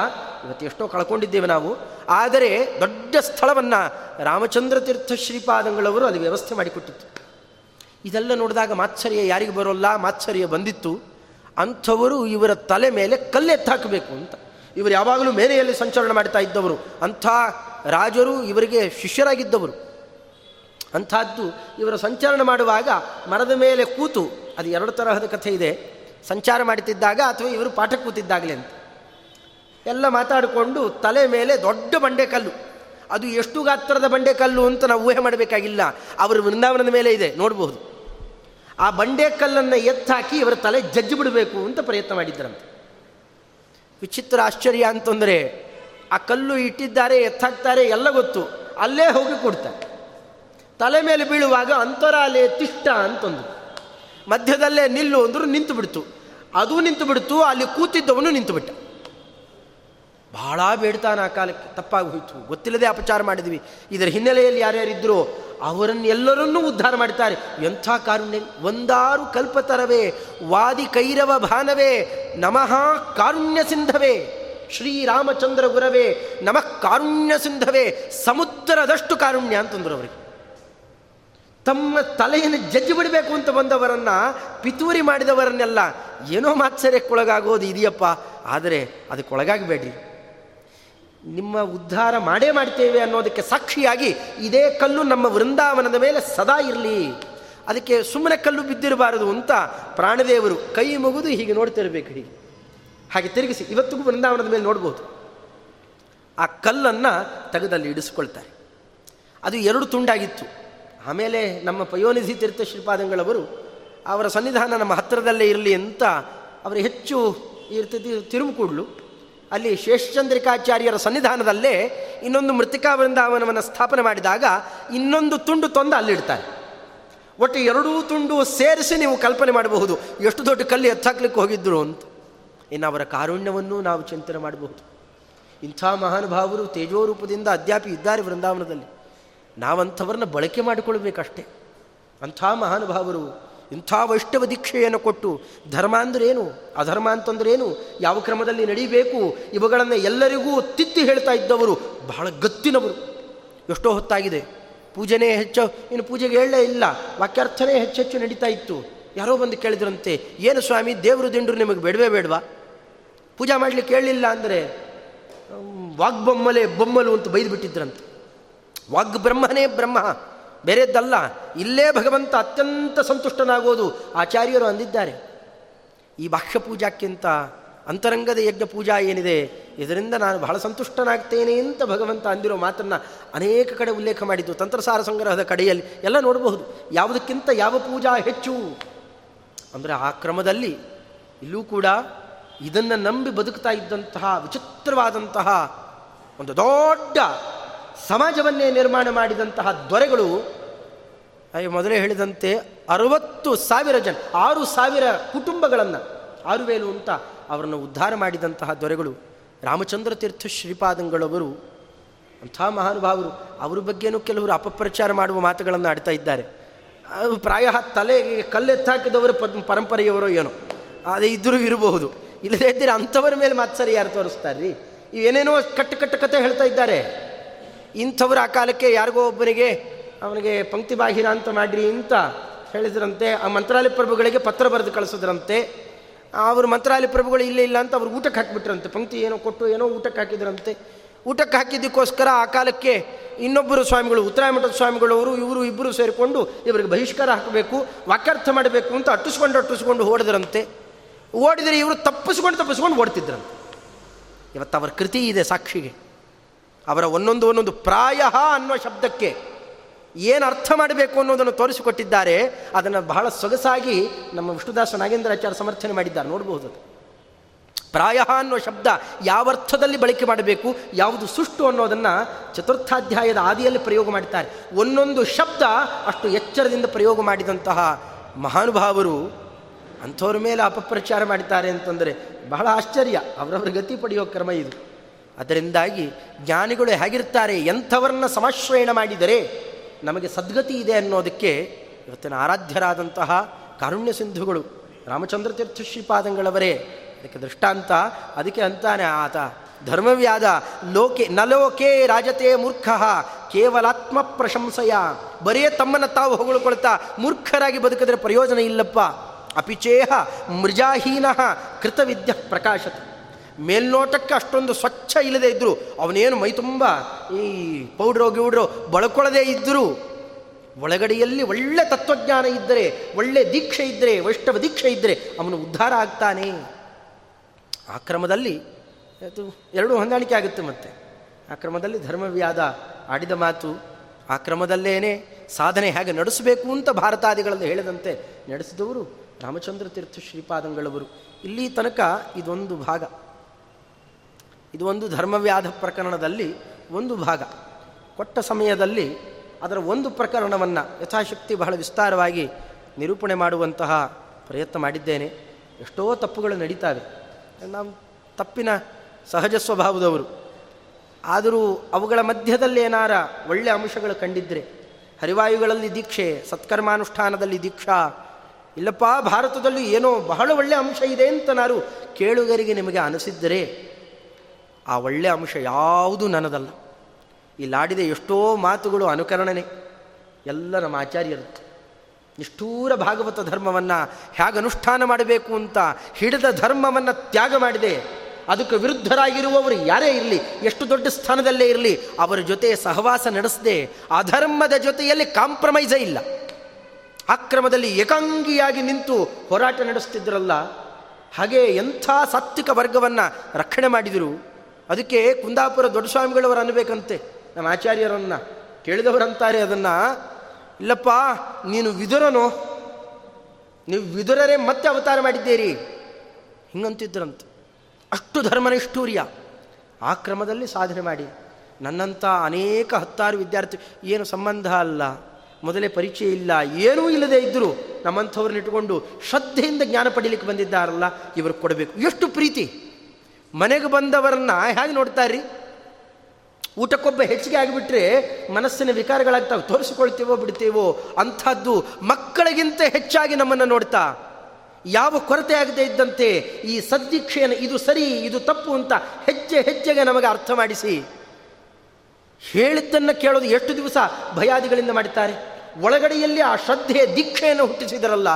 ಇವತ್ತು ಎಷ್ಟೋ ಕಳ್ಕೊಂಡಿದ್ದೇವೆ ನಾವು. ಆದರೆ ದೊಡ್ಡ ಸ್ಥಳವನ್ನು ರಾಮಚಂದ್ರ ತೀರ್ಥ ಶ್ರೀಪಾದಂಗಳವರು ಅಲ್ಲಿ ವ್ಯವಸ್ಥೆ ಮಾಡಿಕೊಟ್ಟಿತ್ತು. ಇದೆಲ್ಲ ನೋಡಿದಾಗ ಮಾತ್ಸರ್ಯ ಯಾರಿಗೆ ಬರೋಲ್ಲ? ಮಾತ್ಸರ್ಯ ಬಂದಿತ್ತು. ಅಂಥವರು ಇವರ ತಲೆ ಮೇಲೆ ಕಲ್ಲೆತ್ತಾಕಬೇಕು ಅಂತ. ಇವರು ಯಾವಾಗಲೂ ಮೇರೆಯಲ್ಲಿ ಸಂಚಲನ ಮಾಡ್ತಾ ಇದ್ದವರು. ಅಂಥ ರಾಜರು ಇವರಿಗೆ ಶಿಷ್ಯರಾಗಿದ್ದವರು. ಅಂಥದ್ದು ಇವರು ಸಂಚರಣ ಮಾಡುವಾಗ ಮರದ ಮೇಲೆ ಕೂತು, ಅದು ಎರಡು ತರಹದ ಕಥೆ ಇದೆ, ಸಂಚಾರ ಮಾಡುತ್ತಿದ್ದಾಗ ಅಥವಾ ಇವರು ಪಾಠ ಕೂತಿದ್ದಾಗಲೇ ಅಂತ. ಎಲ್ಲ ಮಾತಾಡಿಕೊಂಡು ತಲೆ ಮೇಲೆ ದೊಡ್ಡ ಬಂಡೆಕಲ್ಲು ಅದು ಎಷ್ಟು ಗಾತ್ರದ ಬಂಡೆಕಲ್ಲು ಅಂತ ನಾವು ಊಹೆ ಮಾಡಬೇಕಾಗಿಲ್ಲ. ಅವರು ವೃಂದಾವನದ ಮೇಲೆ ಇದೆ ನೋಡಬಹುದು ಆ ಬಂಡೆಕಲ್ಲನ್ನು ಎತ್ತಾಕಿ ಇವರ ತಲೆ ಜಜ್ಜಿ ಬಿಡಬೇಕು ಅಂತ ಪ್ರಯತ್ನ ಮಾಡಿದ್ದರಂತೆ ವಿಚಿತ್ರ ಆಶ್ಚರ್ಯ ಅಂತಂದರೆ ಆ ಕಲ್ಲು ಇಟ್ಟಿದ್ದಾರೆ, ಎತ್ತಾಕ್ತಾರೆ, ಎಲ್ಲ ಗೊತ್ತು. ಅಲ್ಲೇ ಹೋಗಿ ಕೊಡ್ತಾರೆ. ತಲೆ ಮೇಲೆ ಬೀಳುವಾಗ ಅಂತರಾಲೆ ತಿಷ್ಟ ಅಂತಂದು. ಮಧ್ಯದಲ್ಲೇ ನಿಲ್ಲು ಅಂದರು ನಿಂತು ಬಿಡ್ತು. ಅದು ನಿಂತು ಬಿಡ್ತು, ಅಲ್ಲಿ ಕೂತಿದ್ದವನು ನಿಂತು ಬಿಟ್ಟ. ಬಹಳ ಬೇಡ್ತಾನ ಆ ಕಾಲಕ್ಕೆ, ತಪ್ಪಾಗಿ ಹೋಯ್ತು. ಗೊತ್ತಿಲ್ಲದೆ ಅಪಚಾರ ಮಾಡಿದ್ವಿ. ಇದರ ಹಿನ್ನೆಲೆಯಲ್ಲಿ ಯಾರ್ಯಾರಿದ್ದರೂ ಅವರನ್ನು ಎಲ್ಲರನ್ನೂ ಉದ್ಧಾರ ಮಾಡ್ತಾರೆ. ಎಂಥ ಕಾರುಣ್ಯ, ಒಂದಾರು ಕಲ್ಪತರವೇ, ವಾದಿ ಕೈರವ ಭಾನವೇ, ನಮಃ ಕಾರುಣ್ಯ ಸಿಂಧವೇ, ಶ್ರೀರಾಮಚಂದ್ರ ಗುರವೇ, ನಮಃ ಕಾರುಣ್ಯ ಸಿಂಧವೇ, ಸಮುದ್ರದಷ್ಟು ಕಾರುಣ್ಯ ಅಂತಂದರು ಅವರಿಗೆ. ತಮ್ಮ ತಲೆಯನ್ನು ಜಜ್ಜಿ ಬಿಡಬೇಕು ಅಂತ ಬಂದವರನ್ನ ಪಿತೂರಿ ಮಾಡಿದವರನ್ನೆಲ್ಲ ಏನೋ ಮಾತ್ಸರ್ಯಕ್ಕೊಳಗಾಗೋದು ಇದೆಯಪ್ಪ. ಆದರೆ ಅದಕ್ಕೊಳಗಾಗಬೇಡ್ರಿ. ನಿಮ್ಮ ಉದ್ಧಾರ ಮಾಡೇ ಮಾಡ್ತೇವೆ ಅನ್ನೋದಕ್ಕೆ ಸಾಕ್ಷಿಯಾಗಿ ಇದೇ ಕಲ್ಲು ನಮ್ಮ ವೃಂದಾವನದ ಮೇಲೆ ಸದಾ ಇರಲಿ. ಅದಕ್ಕೆ ಸುಮ್ಮನೆ ಕಲ್ಲು ಬಿದ್ದಿರಬಾರದು ಅಂತ ಪ್ರಾಣದೇವರು ಕೈ ಮುಗಿದು ಹೀಗೆ ನೋಡ್ತಿರಬೇಕು ಹೀಗೆ. ಹಾಗೆ ತಿರುಗಿಸಿ, ಇವತ್ತಿಗೂ ವೃಂದಾವನದ ಮೇಲೆ ನೋಡ್ಬೋದು. ಆ ಕಲ್ಲನ್ನು ತೆಗೆದಲ್ಲಿ ಇಡಿಸ್ಕೊಳ್ತಾರೆ. ಅದು ಎರಡು ತುಂಡಾಗಿತ್ತು. ಆಮೇಲೆ ನಮ್ಮ ಪಯೋನಿಧಿ ತೀರ್ಥ ಶ್ರೀಪಾದಂಗಳವರು ಅವರ ಸನ್ನಿಧಾನ ನಮ್ಮ ಹತ್ತಿರದಲ್ಲೇ ಇರಲಿ ಅಂತ ಅವರು ಹೆಚ್ಚು ಇರ್ತದೆ ತಿರುಮುಕೂಡ್ಲು. ಅಲ್ಲಿ ಶೇಷಚಂದ್ರಿಕಾಚಾರ್ಯರ ಸನ್ನಿಧಾನದಲ್ಲೇ ಇನ್ನೊಂದು ಮೃತಿಕಾ ವೃಂದಾವನವನ್ನು ಸ್ಥಾಪನೆ ಮಾಡಿದಾಗ ಇನ್ನೊಂದು ತುಂಡು ತೊಂದು ಅಲ್ಲಿಡ್ತಾರೆ. ಒಟ್ಟು ಎರಡೂ ತುಂಡು ಸೇರಿಸಿ ನೀವು ಕಲ್ಪನೆ ಮಾಡಬಹುದು. ಎಷ್ಟು ದೊಡ್ಡ ಕಲ್ಲಿ ಎತ್ತಾಕ್ಲಿಕ್ಕೆ ಹೋಗಿದ್ದರು ಅಂತ. ಇನ್ನು ಅವರ ಕಾರುಣ್ಯವನ್ನು ನಾವು ಚಿಂತನೆ ಮಾಡಬಹುದು. ಇಂಥ ಮಹಾನುಭಾವರು ತೇಜೋರೂಪದಿಂದ ಅದ್ಯಾಪಿ ಇದ್ದಾರೆ ವೃಂದಾವನದಲ್ಲಿ. ನಾವಂಥವ್ರನ್ನ ಬಳಕೆ ಮಾಡಿಕೊಳ್ಬೇಕಷ್ಟೇ. ಅಂಥ ಮಹಾನುಭಾವರು ಇಂಥ ವೈಷ್ಣವ ದೀಕ್ಷೆಯನ್ನು ಕೊಟ್ಟು ಧರ್ಮ ಅಂದ್ರೇನು ಅಧರ್ಮ ಅಂತಂದ್ರೇನು ಯಾವ ಕ್ರಮದಲ್ಲಿ ನಡೀಬೇಕು, ಇವುಗಳನ್ನು ಎಲ್ಲರಿಗೂ ತಿತ್ತಿ ಹೇಳ್ತಾ ಇದ್ದವರು ಬಹಳ ಗತ್ತಿನವರು. ಎಷ್ಟೋ ಹೊತ್ತಾಗಿದೆ. ಪೂಜೆನೇ ಹೆಚ್ಚು, ಇನ್ನು ಪೂಜೆಗೆ ಹೇಳಲೇ ಇಲ್ಲ, ವಾಕ್ಯಾರ್ಥನೇ ಹೆಚ್ಚೆಚ್ಚು ನಡೀತಾ ಇತ್ತು. ಯಾರೋ ಬಂದು ಕೇಳಿದ್ರಂತೆ, ಏನು ಸ್ವಾಮಿ, ದೇವರು ದಿಂಡ್ರು ನಿಮಗೆ ಬೇಡವೇ ಬೇಡವಾ? ಪೂಜಾ ಮಾಡಲಿಕ್ಕೆ ಹೇಳಲಿಲ್ಲ ಅಂದರೆ ವಾಗ್ಬೊಮ್ಮಲೆ, ಬೊಮ್ಮಲು ಅಂತ ಬೈದು ಬಿಟ್ಟಿದ್ರಂತೆ ವಾಗ್ ಬ್ರಹ್ಮನೇ ಬ್ರಹ್ಮ. ಬೇರೆದ್ದಲ್ಲ. ಇಲ್ಲೇ ಭಗವಂತ ಅತ್ಯಂತ ಸಂತುಷ್ಟನಾಗೋದು ಆಚಾರ್ಯರು ಅಂದಿದ್ದಾರೆ. ಈ ಬಾಹ್ಯ ಪೂಜಾಕ್ಕಿಂತ ಅಂತರಂಗದ ಯಜ್ಞ ಪೂಜಾ ಏನಿದೆ, ಇದರಿಂದ ನಾನು ಬಹಳ ಸಂತುಷ್ಟನಾಗ್ತೇನೆ ಅಂತ ಭಗವಂತ ಅಂದಿರೋ ಮಾತನ್ನು ಅನೇಕ ಕಡೆ ಉಲ್ಲೇಖ ಮಾಡಿದ್ದು. ತಂತ್ರಸಾರ ಸಂಗ್ರಹದ ಕಡೆಯಲ್ಲಿ ಎಲ್ಲ ನೋಡಬಹುದು. ಯಾವುದಕ್ಕಿಂತ ಯಾವ ಪೂಜಾ ಹೆಚ್ಚು? ಅಂದರೆ ಆ ಕ್ರಮದಲ್ಲಿ ಇಲ್ಲೂ ಕೂಡ ಇದನ್ನು ನಂಬಿ ಬದುಕ್ತಾ ಇದ್ದಂತಹ ವಿಚಿತ್ರವಾದಂತಹ ಒಂದು ದೊಡ್ಡ ಸಮಾಜವನ್ನೇ ನಿರ್ಮಾಣ ಮಾಡಿದಂತಹ ದೊರೆಗಳು ಮೊದಲೇ ಹೇಳಿದಂತೆ ಅರವತ್ತು ಸಾವಿರ ಜನ, ಆರು ಸಾವಿರ ಕುಟುಂಬಗಳನ್ನು ಆರುವೇಲು ಅಂತ ಅವರನ್ನು ಉದ್ಧಾರ ಮಾಡಿದಂತಹ ದೊರೆಗಳು. ರಾಮಚಂದ್ರ ತೀರ್ಥ ಶ್ರೀಪಾದಂಗಳವರು, ಅಂಥ ಮಹಾನುಭಾವರು, ಅವರ ಬಗ್ಗೆನೂ ಕೆಲವರು ಅಪಪ್ರಚಾರ ಮಾಡುವ ಮಾತುಗಳನ್ನು ಆಡ್ತಾ ಇದ್ದಾರೆ. ಪ್ರಾಯ ತಲೆಗೆ ಕಲ್ಲೆತ್ತಾಕಿದವರು ಪದ್, ಪರಂಪರೆಯವರೋ ಏನೋ. ಅದೇ ಇದ್ದರೂ ಇರಬಹುದು. ಇಲ್ಲದೇ ಇದ್ದರೆ ಅಂಥವರ ಮೇಲೆ ಮಾತ್ಸರಿ ಯಾರು ತೋರಿಸ್ತಾರೆ ರೀ ಏನೇನೋ ಕಟ್ಟು ಹೇಳ್ತಾ ಇದ್ದಾರೆ. ಇಂಥವ್ರು ಆ ಕಾಲಕ್ಕೆ ಯಾರಿಗೋ ಒಬ್ಬನಿಗೆ ಅವನಿಗೆ ಪಂಕ್ತಿ ಬಾಹಿರ ಅಂತ ಮಾಡಿರಿ ಅಂತ ಹೇಳಿದ್ರಂತೆ, ಆ ಮಂತ್ರಾಲಯ ಪ್ರಭುಗಳಿಗೆ ಪತ್ರ ಬರೆದು ಕಳಿಸಿದ್ರಂತೆ, ಅವರು ಮಂತ್ರಾಲಯ ಪ್ರಭುಗಳು ಇಲ್ಲೇ ಇಲ್ಲ ಅಂತ ಅವ್ರು ಊಟಕ್ಕೆ ಹಾಕಿಬಿಟ್ರಂತೆ, ಪಂಕ್ತಿ ಏನೋ ಕೊಟ್ಟು ಏನೋ ಊಟಕ್ಕೆ ಹಾಕಿದ್ರಂತೆ. ಊಟಕ್ಕೆ ಹಾಕಿದ್ದಕ್ಕೋಸ್ಕರ ಆ ಕಾಲಕ್ಕೆ ಇನ್ನೊಬ್ಬರು ಸ್ವಾಮಿಗಳು ಉತ್ತರಾಯ ಮಠದ ಸ್ವಾಮಿಗಳವರು ಇವರು ಇಬ್ಬರು ಸೇರಿಕೊಂಡು ಇವರಿಗೆ ಬಹಿಷ್ಕಾರ ಹಾಕಬೇಕು, ವಾಕ್ಯಾರ್ಥ ಮಾಡಬೇಕು ಅಂತ ಅಟ್ಟಿಸ್ಕೊಂಡು ಅಟ್ಟಿಸ್ಕೊಂಡು ಓಡಿದ್ರಂತೆ. ಓಡಿದರೆ ಇವರು ತಪ್ಪಿಸ್ಕೊಂಡು ತಪ್ಪಿಸ್ಕೊಂಡು ಓಡ್ತಿದ್ರಂತೆ. ಇವತ್ತು ಅವರ ಕೃತಿ ಇದೆ ಸಾಕ್ಷಿಗೆ. ಅವರ ಒಂದೊಂದು ಒಂದೊಂದು ಪ್ರಾಯ ಅನ್ನುವ ಶಬ್ದಕ್ಕೆ ಏನು ಅರ್ಥ ಮಾಡಬೇಕು ಅನ್ನೋದನ್ನು ತೋರಿಸಿಕೊಟ್ಟಿದ್ದಾರೆ. ಅದನ್ನು ಬಹಳ ಸೊಗಸಾಗಿ ನಮ್ಮ ವಿಷ್ಣುದಾಸ ನಾಗೇಂದ್ರಾಚಾರ್ಯ ಸಮರ್ಥನೆ ಮಾಡಿದ್ದಾರೆ. ನೋಡಬಹುದು ಪ್ರಾಯ ಅನ್ನೋ ಶಬ್ದ ಯಾವ ಅರ್ಥದಲ್ಲಿ ಬಳಕೆ ಮಾಡಬೇಕು, ಯಾವುದು ಸುಷ್ಟು ಅನ್ನೋದನ್ನು ಚತುರ್ಥಾಧ್ಯಾಯದ ಆದಿಯಲ್ಲಿ ಪ್ರಯೋಗ ಮಾಡ್ತಾರೆ ಒಂದೊಂದು ಶಬ್ದ ಅಷ್ಟು ಎಚ್ಚರದಿಂದ ಪ್ರಯೋಗ ಮಾಡಿದಂತಹ ಮಹಾನುಭಾವರು ಅಂಥವ್ರ ಮೇಲೆ ಅಪಪ್ರಚಾರ ಮಾಡಿದ್ದಾರೆ ಅಂತಂದರೆ ಬಹಳ ಆಶ್ಚರ್ಯ. ಅವರವರ ಗತಿ ಪಡೆಯೋ ಕ್ರಮ ಇದು. ಅದರಿಂದಾಗಿ ಜ್ಞಾನಿಗಳು ಹೇಗಿರ್ತಾರೆ, ಎಂಥವರನ್ನ ಸಮಾಶ್ರಯಣ ಮಾಡಿದರೆ ನಮಗೆ ಸದ್ಗತಿ ಇದೆ ಅನ್ನೋದಕ್ಕೆ ಇವತ್ತಿನ ಆರಾಧ್ಯರಾದಂತಹ ಕಾರುಣ್ಯ ಸಿಂಧುಗಳು, ರಾಮಚಂದ್ರ ತೀರ್ಥ ಶ್ರೀಪಾದಂಗಳವರೇ ಅದಕ್ಕೆ ದೃಷ್ಟಾಂತ, ಅದಕ್ಕೆ ಅಂತಾನೆ ಆತ, ಧರ್ಮವ್ಯಾದ, ಲೋಕೆ, ನಲೋಕೆ ರಾಜತೆ ಮೂರ್ಖ, ಕೇವಲಾತ್ಮ ಪ್ರಶಂಸೆಯ, ಬರೇ ತಮ್ಮನ್ನು ತಾವು ಹೊಗಳ್ಕೊಳ್ತಾ ಮೂರ್ಖರಾಗಿ ಬದುಕಿದ್ರೆ ಪ್ರಯೋಜನ ಇಲ್ಲಪ್ಪ, ಅಪಿಚೇಹ ಮೃಜಾಹೀನ ಕೃತವಿದ್ಯ ಪ್ರಕಾಶತೆ. ಮೇಲ್ನೋಟಕ್ಕೆ ಅಷ್ಟೊಂದು ಸ್ವಚ್ಛ ಇಲ್ಲದೆ ಇದ್ದರು ಅವನೇನು ಮೈ ತುಂಬ, ಈ ಪೌಡ್ರೋ ಗಿೌಡ್ರೋ ಬಳಕೊಳ್ಳದೇ ಇದ್ದರು ಒಳಗಡೆಯಲ್ಲಿ ಒಳ್ಳೆ ತತ್ವಜ್ಞಾನ ಇದ್ದರೆ, ಒಳ್ಳೆ ದೀಕ್ಷೆ ಇದ್ದರೆ, ವೈಷ್ಣವ ದೀಕ್ಷೆ ಇದ್ದರೆ ಅವನು ಉದ್ಧಾರ ಆಗ್ತಾನೆ. ಆ ಕ್ರಮದಲ್ಲಿ ಅದು ಎರಡೂ ಹೊಂದಾಣಿಕೆ ಆಗುತ್ತೆ ಮತ್ತೆ. ಆ ಕ್ರಮದಲ್ಲಿ ಧರ್ಮವ್ಯಾದ ಆಡಿದ ಮಾತು ಆ ಕ್ರಮದಲ್ಲೇನೆ ಸಾಧನೆ ಹೇಗೆ ನಡೆಸಬೇಕು ಅಂತ ಭಾರತಾದಿಗಳಲ್ಲಿ ಹೇಳಿದಂತೆ ನಡೆಸಿದವರು ರಾಮಚಂದ್ರ ತೀರ್ಥ ಶ್ರೀಪಾದಂಗಳವರು. ಇಲ್ಲಿ ತನಕ ಇದೊಂದು ಭಾಗ. ಇದು ಒಂದು ಧರ್ಮವ್ಯಾಧ ಪ್ರಕರಣದಲ್ಲಿ ಒಂದು ಭಾಗ. ಕೊಟ್ಟ ಸಮಯದಲ್ಲಿ ಅದರ ಒಂದು ಪ್ರಕರಣವನ್ನು ಯಥಾಶಕ್ತಿ ಬಹಳ ವಿಸ್ತಾರವಾಗಿ ನಿರೂಪಣೆ ಮಾಡುವಂತಹ ಪ್ರಯತ್ನ ಮಾಡಿದ್ದೇನೆ. ಎಷ್ಟೋ ತಪ್ಪುಗಳು ನಡೀತಾವೆ. ನಾವು ತಪ್ಪಿನ ಸಹಜ ಸ್ವಭಾವದವರು. ಆದರೂ ಅವುಗಳ ಮಧ್ಯದಲ್ಲಿ ಏನಾರ ಒಳ್ಳೆ ಅಂಶಗಳು ಕಂಡಿದ್ದರೆ ಹರಿವಾಯುಗಳಲ್ಲಿ ದೀಕ್ಷೆ, ಸತ್ಕರ್ಮಾನುಷ್ಠಾನದಲ್ಲಿ ದೀಕ್ಷಾ, ಇಲ್ಲಪ್ಪ ಭಾರತದಲ್ಲಿ ಏನೋ ಬಹಳ ಒಳ್ಳೆಯ ಅಂಶ ಇದೆ ಅಂತ ನಾನು ಕೇಳುಗರಿಗೆ ನಿಮಗೆ ಅನಿಸಿದ್ದರೆ ಆ ಒಳ್ಳೆಯ ಅಂಶ ಯಾವುದೂ ನನ್ನದಲ್ಲ. ಇಲ್ಲಾಡಿದ ಎಷ್ಟೋ ಮಾತುಗಳು ಅನುಕರಣನೆ. ಎಲ್ಲ ನಮ್ಮ ಆಚಾರ್ಯರು ನಿಷ್ಠೂರ ಭಾಗವತ ಧರ್ಮವನ್ನು ಹೇಗೆ ಅನುಷ್ಠಾನ ಮಾಡಬೇಕು ಅಂತ ಹಿಡಿದ ಧರ್ಮವನ್ನು ತ್ಯಾಗ ಮಾಡಿದೆ. ಅದಕ್ಕೆ ವಿರುದ್ಧರಾಗಿರುವವರು ಯಾರೇ ಇರಲಿ, ಎಷ್ಟು ದೊಡ್ಡ ಸ್ಥಾನದಲ್ಲೇ ಇರಲಿ, ಅವರ ಜೊತೆ ಸಹವಾಸ ನಡೆಸದೆ. ಅಧರ್ಮದ ಜೊತೆಯಲ್ಲಿ ಕಾಂಪ್ರಮೈಸೇ ಇಲ್ಲ. ಅಕ್ರಮದಲ್ಲಿ ಏಕಾಂಗಿಯಾಗಿ ನಿಂತು ಹೋರಾಟ ನಡೆಸ್ತಿದ್ರಲ್ಲ, ಹಾಗೆ ಎಂಥ ಸಾತ್ವಿಕ ವರ್ಗವನ್ನು ರಕ್ಷಣೆ ಮಾಡಿದರು. ಅದಕ್ಕೆ ಕುಂದಾಪುರ ದೊಡ್ಡ ಸ್ವಾಮಿಗಳವರು ಅನ್ನಬೇಕಂತೆ. ನಮ್ಮ ಆಚಾರ್ಯರನ್ನು ಕೇಳಿದವರಂತಾರೆ ಅದನ್ನು. ಇಲ್ಲಪ್ಪ, ನೀನು ವಿದುರನು. ನೀವು ವಿದುರರೇ ಮತ್ತೆ ಅವತಾರ ಮಾಡಿದ್ದೀರಿ. ಹಿಂಗಂತಿದ್ರಂತೆ. ಅಷ್ಟು ಧರ್ಮನಿಷ್ಠೂರ್ಯ. ಆ ಕ್ರಮದಲ್ಲಿ ಸಾಧನೆ ಮಾಡಿ. ನನ್ನಂಥ ಅನೇಕ ಹತ್ತಾರು ವಿದ್ಯಾರ್ಥಿ, ಏನು ಸಂಬಂಧ ಅಲ್ಲ. ಮೊದಲೇ ಪರಿಚಯ ಇಲ್ಲ. ಏನೂ ಇಲ್ಲದೆ ಇದ್ದರೂ ನಮ್ಮಂಥವ್ರನ್ನ ಇಟ್ಟುಕೊಂಡು ಶ್ರದ್ಧೆಯಿಂದ ಜ್ಞಾನ ಪಡೀಲಿಕ್ಕೆ ಬಂದಿದ್ದಾರಲ್ಲ ಇವರು ಕೊಡಬೇಕು. ಎಷ್ಟು ಪ್ರೀತಿ. ಮನೆಗೆ ಬಂದವರನ್ನ ಹೇಗೆ ನೋಡ್ತಾರ್ರಿ? ಊಟಕ್ಕೊಬ್ಬ ಹೆಚ್ಚಿಗೆ ಆಗಿಬಿಟ್ರೆ ಮನಸ್ಸಿನ ವಿಕಾರಗಳಾಗ್ತಾವೆ ತೋರಿಸಿಕೊಳ್ತೀವೋ ಬಿಡ್ತೀವೋ ಅಂಥದ್ದು ಮಕ್ಕಳಿಗಿಂತ ಹೆಚ್ಚಾಗಿ ನಮ್ಮನ್ನು ನೋಡ್ತಾ. ಯಾವ ಕೊರತೆ ಆಗದೆ ಇದ್ದಂತೆ ಈ ಸದ್ದೀಕ್ಷೆಯನ್ನು ಇದು ಸರಿ, ಇದು ತಪ್ಪು ಅಂತ ಹೆಜ್ಜೆ ಹೆಜ್ಜೆಗೆ ನಮಗೆ ಅರ್ಥ ಮಾಡಿಸಿ. ಹೇಳಿದ್ದನ್ನು ಕೇಳೋದು ಎಷ್ಟು ದಿವಸ ಭಯಾದಿಗಳಿಂದ ಮಾಡುತ್ತಾರೆ ಒಳಗಡೆಯಲ್ಲಿ ಆ ಶ್ರದ್ಧೆ ದೀಕ್ಷೆಯನ್ನು ಹುಟ್ಟಿಸಿದರಲ್ಲ.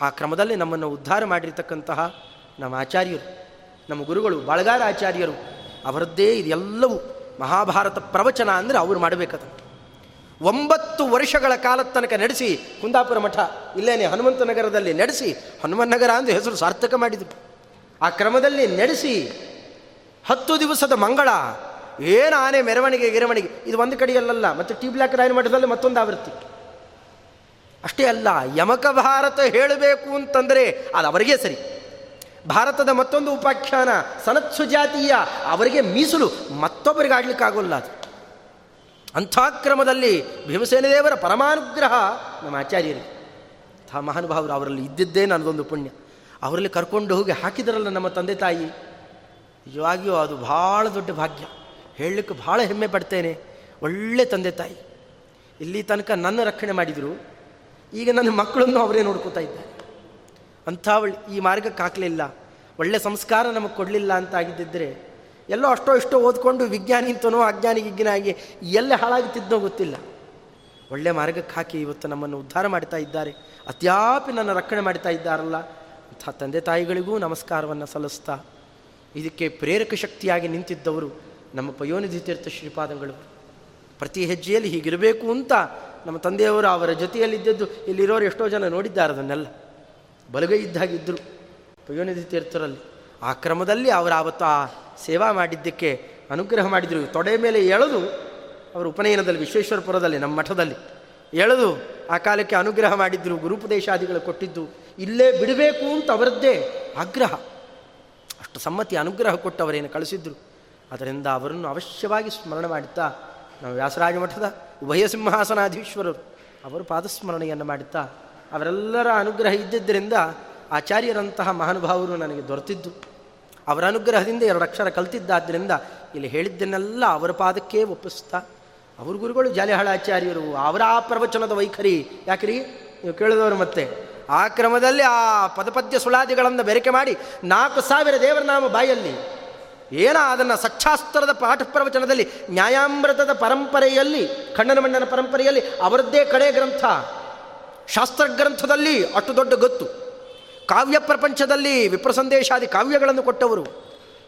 ಆ ಕ್ರಮದಲ್ಲಿ ನಮ್ಮನ್ನು ಉದ್ಧಾರ ಮಾಡಿರ್ತಕ್ಕಂತಹ ನಮ್ಮ ಆಚಾರ್ಯರು. ನಮ್ಮ ಗುರುಗಳು ಬಳಗಾರಾಚಾರ್ಯರು, ಅವರದ್ದೇ ಇದೆಲ್ಲವೂ ಮಹಾಭಾರತ ಪ್ರವಚನ ಅಂದರೆ ಅವರು ಮಾಡಬೇಕದು. ಒಂಬತ್ತು ವರ್ಷಗಳ ಕಾಲ ತನಕ ನಡೆಸಿ ಕುಂದಾಪುರ ಮಠ, ಇಲ್ಲೇನೆ ಹನುಮಂತ ನಗರದಲ್ಲಿ ನಡೆಸಿ, ಹನುಮಂತ ನಗರ ಅಂದರೆ ಹೆಸರು ಸಾರ್ಥಕ ಮಾಡಿದರು. ಆ ಕ್ರಮದಲ್ಲಿ ನಡೆಸಿ ಹತ್ತು ದಿವಸದ ಮಂಗಳ, ಏನು ಆನೆ ಮೆರವಣಿಗೆ ಗಿರವಣಿಗೆ, ಇದು ಒಂದು ಕಡೆಯಲ್ಲಲ್ಲ, ಮತ್ತು ಟಿ ಬ್ಲಾಕ್ ರಾಯನ ಮಠದಲ್ಲಿ ಮತ್ತೊಂದು ಆವೃತ್ತಿ. ಅಷ್ಟೇ ಅಲ್ಲ, ಯಮಕ ಭಾರತ ಹೇಳಬೇಕು ಅಂತಂದರೆ ಅದು ಅವರಿಗೆ ಸರಿ. ಭಾರತದ ಮತ್ತೊಂದು ಉಪಾಖ್ಯಾನ ಸನತ್ಸು ಜಾತಿಯ, ಅವರಿಗೆ ಮೀಸಲು ಮತ್ತೊಬ್ಬರಿಗೆ ಆಡಲಿಕ್ಕಾಗೋಲ್ಲ ಅದು. ಅಂಥ ಕ್ರಮದಲ್ಲಿ ಭೀಮಸೇನ ದೇವರ ಪರಮಾನುಗ್ರಹ ನಮ್ಮ ಆಚಾರ್ಯರಿಗೆ. ಅಂಥ ಮಹಾನುಭಾವರು ಅವರಲ್ಲಿ ಇದ್ದಿದ್ದೇ ನನ್ನದೊಂದು ಪುಣ್ಯ. ಅವರಲ್ಲಿ ಕರ್ಕೊಂಡು ಹೋಗಿ ಹಾಕಿದರಲ್ಲ ನಮ್ಮ ತಂದೆ ತಾಯಿ. ನಿಜವಾಗಿಯೂ ಅದು ಭಾಳ ದೊಡ್ಡ ಭಾಗ್ಯ. ಹೇಳಲಿಕ್ಕೆ ಭಾಳ ಹೆಮ್ಮೆ ಪಡ್ತೇನೆ. ಒಳ್ಳೆ ತಂದೆ ತಾಯಿ. ಇಲ್ಲಿ ತನಕ ನನ್ನ ರಕ್ಷಣೆ ಮಾಡಿದರು. ಈಗ ನನ್ನ ಮಕ್ಕಳನ್ನು ಅವರೇ ನೋಡ್ಕೋತಾ ಇದ್ದಾರೆ. ಅಂಥ ಒಳ್ಳೆ ಈ ಮಾರ್ಗಕ್ಕೆ ಹಾಕಲಿಲ್ಲ ಒಳ್ಳೆ ಸಂಸ್ಕಾರ ನಮಗೆ ಕೊಡಲಿಲ್ಲ ಅಂತ ಆಗಿದ್ದಿದ್ರೆ ಎಲ್ಲೋ ಅಷ್ಟೋ ಇಷ್ಟೋ ಓದ್ಕೊಂಡು ವಿಜ್ಞಾನಿ ಅಂತನೋ ಎಲ್ಲೇ ಎಲ್ಲ ಹಾಳಾಗುತ್ತಿದ್ದೋ ಗೊತ್ತಿಲ್ಲ. ಒಳ್ಳೆ ಮಾರ್ಗಕ್ಕೆ ಹಾಕಿ ಇವತ್ತು ನಮ್ಮನ್ನು ಉದ್ಧಾರ ಮಾಡ್ತಾ ಇದ್ದಾರೆ. ಅತ್ಯಾಪಿ ನನ್ನ ರಕ್ಷಣೆ ಮಾಡ್ತಾ ಇದ್ದಾರಲ್ಲ, ಅಂಥ ತಂದೆ ತಾಯಿಗಳಿಗೂ ನಮಸ್ಕಾರವನ್ನು ಸಲ್ಲಿಸ್ತಾ ಇದಕ್ಕೆ ಪ್ರೇರಕ ಶಕ್ತಿಯಾಗಿ ನಿಂತಿದ್ದವರು ನಮ್ಮ ಪಯೋನಿಧಿ ತೀರ್ಥ ಶ್ರೀಪಾದಗಳು ಪ್ರತಿ ಹೆಜ್ಜೆಯಲ್ಲಿ ಹೀಗಿರಬೇಕು ಅಂತ ನಮ್ಮ ತಂದೆಯವರು ಅವರ ಜೊತೆಯಲ್ಲಿದ್ದದ್ದು ಇಲ್ಲಿರೋರು ಎಷ್ಟೋ ಜನ ನೋಡಿದ್ದಾರೆ ಅದನ್ನೆಲ್ಲ. ಬಲಗೈ ಇದ್ದಾಗಿದ್ದರು ಪಯೋನಿಧಿ ತೀರ್ಥರಲ್ಲಿ. ಆ ಕ್ರಮದಲ್ಲಿ ಅವರು ಆವತ್ತು ಆ ಸೇವಾ ಮಾಡಿದ್ದಕ್ಕೆ ಅನುಗ್ರಹ ಮಾಡಿದರು. ತೊಡೆ ಮೇಲೆ ಎಳೆದು ಅವರು ಉಪನಯನದಲ್ಲಿ, ವಿಶ್ವೇಶ್ವರಪುರದಲ್ಲಿ, ನಮ್ಮ ಮಠದಲ್ಲಿ ಎಳೆದು ಆ ಕಾಲಕ್ಕೆ ಅನುಗ್ರಹ ಮಾಡಿದ್ದರು ಗುರುಪದೇಶಾದಿಗಳು ಕೊಟ್ಟಿದ್ದು, ಇಲ್ಲೇ ಬಿಡಬೇಕು ಅಂತ ಅವರದ್ದೇ ಆಗ್ರಹ. ಅಷ್ಟು ಸಮ್ಮತಿ ಅನುಗ್ರಹ ಕೊಟ್ಟು ಅವರೇನು ಕಳಿಸಿದ್ರು. ಅದರಿಂದ ಅವರನ್ನು ಅವಶ್ಯವಾಗಿ ಸ್ಮರಣೆ ಮಾಡುತ್ತಾ, ನಾವು ವ್ಯಾಸರಾಜ ಮಠದ ಉಭಯ ಸಿಂಹಾಸನಾಧೀಶ್ವರರು, ಅವರು ಪಾದಸ್ಮರಣೆಯನ್ನು ಮಾಡುತ್ತಾ ಅವರೆಲ್ಲರ ಅನುಗ್ರಹ ಇದ್ದಿದ್ದರಿಂದ ಆಚಾರ್ಯರಂತಹ ಮಹಾನುಭಾವರು ನನಗೆ ದೊರೆತಿದ್ದು. ಅವರ ಅನುಗ್ರಹದಿಂದ ಎರಡು ಅಕ್ಷರ ಕಲ್ತಿದ್ದಾದ್ದರಿಂದ ಇಲ್ಲಿ ಹೇಳಿದ್ದನ್ನೆಲ್ಲ ಅವರ ಪಾದಕ್ಕೆ ಒಪ್ಪಿಸ್ತಾ ಅವ್ರ ಗುರುಗಳು ಜಾಲಿಹಾಳ ಆಚಾರ್ಯರು, ಅವರ ಆ ಪ್ರವಚನದ ವೈಖರಿ ಯಾಕ್ರಿ? ನೀವು ಕೇಳಿದವರು ಮತ್ತೆ, ಆ ಕ್ರಮದಲ್ಲಿ ಆ ಪದಪದ್ಯ ಸುಳಾದಿಗಳನ್ನು ಬೆರಕೆ ಮಾಡಿ ನಾಲ್ಕು ಸಾವಿರ ದೇವರ ನಾಮ ಬಾಯಲ್ಲಿ, ಏನ ಅದನ್ನು ಸಚ್ಚಾಸ್ತ್ರದ ಪಾಠ ಪ್ರವಚನದಲ್ಲಿ, ನ್ಯಾಯಾಮೃತದ ಪರಂಪರೆಯಲ್ಲಿ, ಖಂಡನ ಮಂಡನ ಪರಂಪರೆಯಲ್ಲಿ, ಅವರದ್ದೇ ಕಡೆ ಗ್ರಂಥ ಶಾಸ್ತ್ರ ಗ್ರಂಥದಲ್ಲಿ ಅಷ್ಟು ದೊಡ್ಡ ಗೊತ್ತು. ಕಾವ್ಯ ಪ್ರಪಂಚದಲ್ಲಿ ವಿಪ್ರಸಂದೇಶಾದಿ ಕಾವ್ಯಗಳನ್ನು ಕೊಟ್ಟವರು.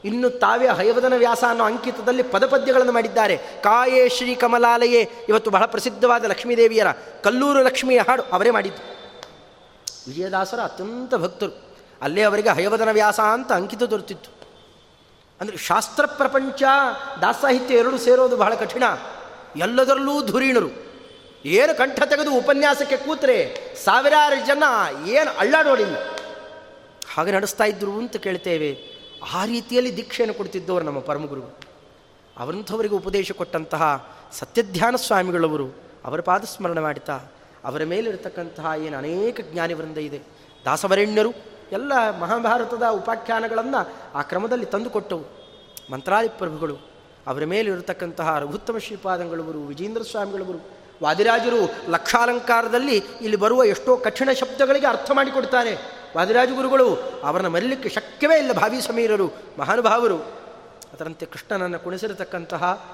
ಇನ್ನು ತಾವೇ ಹಯವದನ ವ್ಯಾಸ ಅನ್ನೋ ಅಂಕಿತದಲ್ಲಿ ಪದಪದ್ಯಗಳನ್ನು ಮಾಡಿದ್ದಾರೆ. ಕಾಯೇ ಶ್ರೀ ಕಮಲಾಲಯೇ ಇವತ್ತು ಬಹಳ ಪ್ರಸಿದ್ಧವಾದ ಲಕ್ಷ್ಮೀದೇವಿಯರ ಕಲ್ಲೂರು ಲಕ್ಷ್ಮಿಯ ಹಾಡು ಅವರೇ ಮಾಡಿದ್ದು. ವಿಜಯದಾಸರ ಅತ್ಯಂತ ಭಕ್ತರು. ಅಲ್ಲೇ ಅವರಿಗೆ ಹಯವದನ ವ್ಯಾಸ ಅಂತ ಅಂಕಿತ ದೊರೆತಿತ್ತು. ಅಂದರೆ ಶಾಸ್ತ್ರ ಪ್ರಪಂಚ ದಾಸಾಹಿತ್ಯ ಎರಡು ಸೇರೋದು ಬಹಳ ಕಠಿಣ. ಎಲ್ಲದರಲ್ಲೂ ಧುರೀಣರು. ಏನು ಕಂಠ ತೆಗೆದು ಉಪನ್ಯಾಸಕ್ಕೆ ಕೂತ್ರೆ ಸಾವಿರಾರು ಜನ ಏನು ಅಳ್ಳಾಡೋಡಿಲ್ಲ ಹಾಗೆ ನಡೆಸ್ತಾ ಇದ್ರು ಅಂತ ಕೇಳ್ತೇವೆ. ಆ ರೀತಿಯಲ್ಲಿ ದೀಕ್ಷೆಯನ್ನು ಕೊಡ್ತಿದ್ದವರು ನಮ್ಮ ಪರಮಗುರು. ಅವರಂಥವರಿಗೆ ಉಪದೇಶ ಕೊಟ್ಟಂತಹ ಸತ್ಯಧ್ಯಾನ ಸ್ವಾಮಿಗಳವರು ಅವರ ಪಾದಸ್ಮರಣೆ ಮಾಡುತ್ತಾ ಅವರ ಮೇಲಿರತಕ್ಕಂತಹ ಏನು ಅನೇಕ ಜ್ಞಾನಿವೃಂದ ಇದೆ. ದಾಸವರೆಣ್ಯರು ಎಲ್ಲ ಮಹಾಭಾರತದ ಉಪಾಖ್ಯಾನಗಳನ್ನು ಆ ಕ್ರಮದಲ್ಲಿ ತಂದುಕೊಟ್ಟವು. ಮಂತ್ರಾಲಿ ಪ್ರಭುಗಳು ಅವರ ಮೇಲಿರತಕ್ಕಂತಹ ರಘುತ್ತಮ ಶ್ರೀಪಾದಂಗಳವರು, ವಿಜೇಂದ್ರ ಸ್ವಾಮಿಗಳವರು ವಾದಿರಾಜರು ಲಕ್ಷಾಲಂಕಾರದಲ್ಲಿ ಇಲ್ಲಿ ಬರುವ ಎಷ್ಟೋ ಕಠಿಣ ಶಬ್ದಗಳಿಗೆ ಅರ್ಥ ಮಾಡಿಕೊಡ್ತಾರೆ. ವಾದಿರಾಜ ಗುರುಗಳು ಅವರನ್ನು ಮರಿಲಿಕ್ಕೆ ಶಕ್ಯವೇ ಇಲ್ಲ ಭಾವಿ ಸಮೀರರು, ಮಹಾನುಭಾವರು. ಅದರಂತೆ ಕೃಷ್ಣನನ್ನು ಕುಣಿಸಿರತಕ್ಕಂತಹ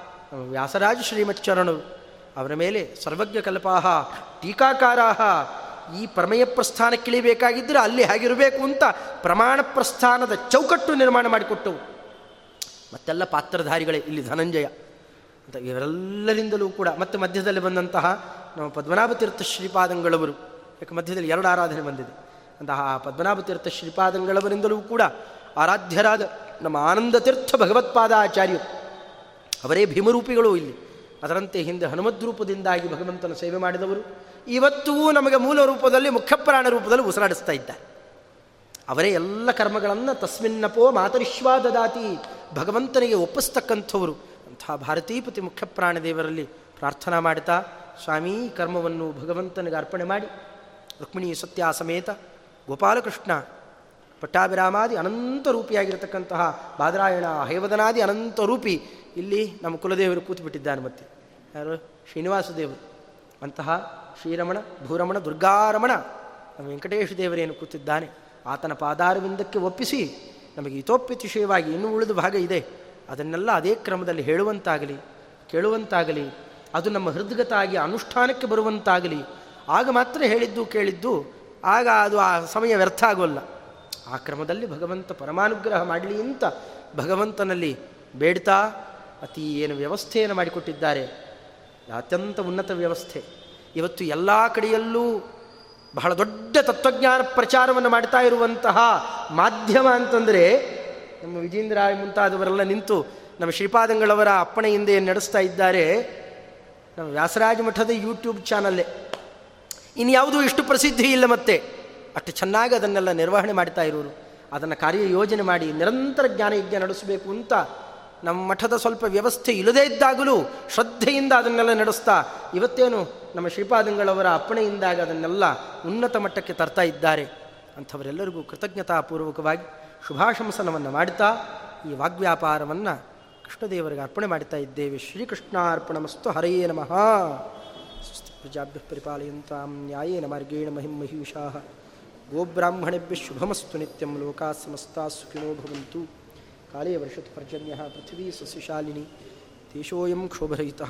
ವ್ಯಾಸರಾಜ ಶ್ರೀಮಚ್ಚರಣರು ಅವರ ಮೇಲೆ ಸರ್ವಜ್ಞ ಕಲ್ಪಾಹ, ಟೀಕಾಕಾರಾಹ, ಈ ಪ್ರಮೇಯ ಪ್ರಸ್ಥಾನಕ್ಕಿಳಿಬೇಕಾಗಿದ್ದರೆ ಅಲ್ಲಿ ಹೇಗಿರಬೇಕು ಅಂತ ಪ್ರಮಾಣ ಪ್ರಸ್ಥಾನದ ಚೌಕಟ್ಟು ನಿರ್ಮಾಣ ಮಾಡಿಕೊಟ್ಟವು. ಮತ್ತೆಲ್ಲ ಪಾತ್ರಧಾರಿಗಳೇ, ಇಲ್ಲಿ ಧನಂಜಯ. ಅಂತ ಇವರೆಲ್ಲರಿಂದಲೂ ಕೂಡ ಮತ್ತೆ ಮಧ್ಯದಲ್ಲಿ ಬಂದಂತಹ ನಮ್ಮ ಪದ್ಮನಾಭ ತೀರ್ಥ ಶ್ರೀಪಾದಂಗಳವರು, ಯಾಕೆ ಮಧ್ಯದಲ್ಲಿ ಎರಡು ಆರಾಧನೆ ಬಂದಿದೆ. ಅಂತಹ ಪದ್ಮನಾಭ ತೀರ್ಥ ಶ್ರೀಪಾದಂಗಳವರಿಂದಲೂ ಕೂಡ ಆರಾಧ್ಯರಾದ ನಮ್ಮ ಆನಂದ ತೀರ್ಥ ಭಗವತ್ಪಾದಾಚಾರ್ಯರು, ಅವರೇ ಭೀಮರೂಪಿಗಳು ಇಲ್ಲಿ. ಅದರಂತೆ ಹಿಂದೆ ಹನುಮದ್ ರೂಪದಿಂದಾಗಿ ಭಗವಂತನ ಸೇವೆ ಮಾಡಿದವರು, ಇವತ್ತೂ ನಮಗೆ ಮೂಲ ರೂಪದಲ್ಲಿ, ಮುಖ್ಯಪ್ರಾಣ ರೂಪದಲ್ಲಿ ಉಸಿರಾಡಿಸ್ತಾ ಇದ್ದಾರೆ. ಅವರೇ ಎಲ್ಲ ಕರ್ಮಗಳನ್ನು ತಸ್ಮಿನ್ನಪೋ ಮಾತರಿಶ್ವಾ ದದಾತಿ ಭಗವಂತನಿಗೆ ಒಪ್ಪಿಸ್ತಕ್ಕಂಥವರು. ಅಂಥ ಭಾರತೀಪತಿ ಮುಖ್ಯ ದೇವರಲ್ಲಿ ಪ್ರಾರ್ಥನಾ ಮಾಡ್ತಾ ಸ್ವಾಮಿ, ಕರ್ಮವನ್ನು ಭಗವಂತನಿಗೆ ಅರ್ಪಣೆ ಮಾಡಿ. ರುಕ್ಮಿಣಿ ಸತ್ಯ ಸಮೇತ ಗೋಪಾಲಕೃಷ್ಣ ಪಟ್ಟಾಭಿರಾಮಾದಿ ಅನಂತ ರೂಪಿಯಾಗಿರತಕ್ಕಂತಹ ಬಾದರಾಯಣ ಹೈವದನಾದಿ ಅನಂತ ರೂಪಿ ಇಲ್ಲಿ ನಮ್ಮ ಕುಲದೇವರು ಕೂತುಬಿಟ್ಟಿದ್ದಾನೆ ಮತ್ತೆ. ಯಾರು? ಶ್ರೀನಿವಾಸ ದೇವರು ಅಂತಹ ಶ್ರೀರಮಣ, ಭೂರಮಣ, ದುರ್ಗಾರಮಣ ನಮ್ಮ ವೆಂಕಟೇಶ ದೇವರೇನು ಕೂತಿದ್ದಾನೆ. ಆತನ ಪಾದಾರವಿಂದಕ್ಕೆ ಒಪ್ಪಿಸಿ ನಮಗೆ ಹಿತೋಪ್ಯತಿಶಯವಾಗಿ ಇನ್ನೂ ಉಳಿದ ಭಾಗ ಇದೆ. ಅದನ್ನೆಲ್ಲ ಅದೇ ಕ್ರಮದಲ್ಲಿ ಹೇಳುವಂತಾಗಲಿ, ಕೇಳುವಂತಾಗಲಿ, ಅದು ನಮ್ಮ ಹೃದ್ಗತ ಆಗಿ ಅನುಷ್ಠಾನಕ್ಕೆ ಬರುವಂತಾಗಲಿ, ಆಗ ಮಾತ್ರ ಹೇಳಿದ್ದು ಕೇಳಿದ್ದು, ಆಗ ಅದು ಆ ಸಮಯ ವ್ಯರ್ಥ ಆಗೋಲ್ಲ. ಆ ಕ್ರಮದಲ್ಲಿ ಭಗವಂತ ಪರಮಾನುಗ್ರಹ ಮಾಡಲಿ ಅಂತ ಭಗವಂತನಲ್ಲಿ ಬೇಡ್ತಾ ಅತಿ ಏನು ವ್ಯವಸ್ಥೆಯನ್ನು ಮಾಡಿಕೊಟ್ಟಿದ್ದಾರೆ. ಅತ್ಯಂತ ಉನ್ನತ ವ್ಯವಸ್ಥೆ. ಇವತ್ತು ಎಲ್ಲ ಕಡೆಯಲ್ಲೂ ಬಹಳ ದೊಡ್ಡ ತತ್ವಜ್ಞಾನ ಪ್ರಚಾರವನ್ನು ಮಾಡ್ತಾ ಇರುವಂತಹ ಮಾಧ್ಯಮ ಅಂತಂದರೆ ನಮ್ಮ ವಿಜೇಂದ್ರ ಮುಂತಾದವರೆಲ್ಲ ನಿಂತು ನಮ್ಮ ಶ್ರೀಪಾದಂಗಳವರ ಅಪ್ಪಣೆಯಿಂದ ಏನು ನಡೆಸ್ತಾ ಇದ್ದಾರೆ ನಮ್ಮ ವ್ಯಾಸರಾಜ ಮಠದ ಯೂಟ್ಯೂಬ್ ಚಾನಲ್ಲೇ. ಇನ್ಯಾವುದೂ ಇಷ್ಟು ಪ್ರಸಿದ್ಧಿ ಇಲ್ಲ ಮತ್ತೆ. ಅಷ್ಟು ಚೆನ್ನಾಗಿ ಅದನ್ನೆಲ್ಲ ನಿರ್ವಹಣೆ ಮಾಡ್ತಾ ಇರೋರು. ಅದನ್ನು ಕಾರ್ಯ ಯೋಜನೆ ಮಾಡಿ ನಿರಂತರ ಜ್ಞಾನ ಯಜ್ಞ ನಡೆಸಬೇಕು ಅಂತ ನಮ್ಮ ಮಠದ ಸ್ವಲ್ಪ ವ್ಯವಸ್ಥೆ ಇಲ್ಲದೇ ಇದ್ದಾಗಲೂ ಶ್ರದ್ಧೆಯಿಂದ ಅದನ್ನೆಲ್ಲ ನಡೆಸ್ತಾ ಇವತ್ತೇನು ನಮ್ಮ ಶ್ರೀಪಾದಂಗಳವರ ಅಪ್ಪಣೆಯಿಂದಾಗ ಅದನ್ನೆಲ್ಲ ಉನ್ನತ ಮಟ್ಟಕ್ಕೆ ತರ್ತಾ ಇದ್ದಾರೆ. ಅಂಥವರೆಲ್ಲರಿಗೂ ಕೃತಜ್ಞತಾಪೂರ್ವಕವಾಗಿ ಶುಭಾಶಂಸನವನ್ನು ಮಾಡ್ತಾ ಈ ವಾಗ್ವ್ಯಾಪಾರವನ್ನು ಕೃಷ್ಣದೇವರಿಗೆ ಅರ್ಪಣೆ ಮಾಡ್ತಾ ಇದ್ದೇವೆ. ಶ್ರೀಕೃಷ್ಣಾರ್ಪಣಮಸ್ತು ಹರೆಯೇ ನಮಃ. ಪ್ರಜಾಭ್ಯ ಪರಿಪಾಲಯಂತಾಂ ನ್ಯಾಯೇನ ಮಾರ್ಗೇಣ ಮಹಿಂ ಮಹಿಷಾ ಗೋಬ್ರಾಹ್ಮಣೇಭ್ಯ ಶುಭಮಸ್ತು ನಿತ್ಯಂ ಲೋಕಾ ಸಮಸ್ತಾ ಸುಖಿನೋ ಭವಂತು. ಕಾಲೇ ವರ್ಷತ್ ಪರ್ಜನ್ಯ ಪೃಥ್ವೀ ಸಸ್ಯಶಾಲಿನಿ. ದೇಶೋಯಂ ಕ್ಷೋಭರಹಿತ.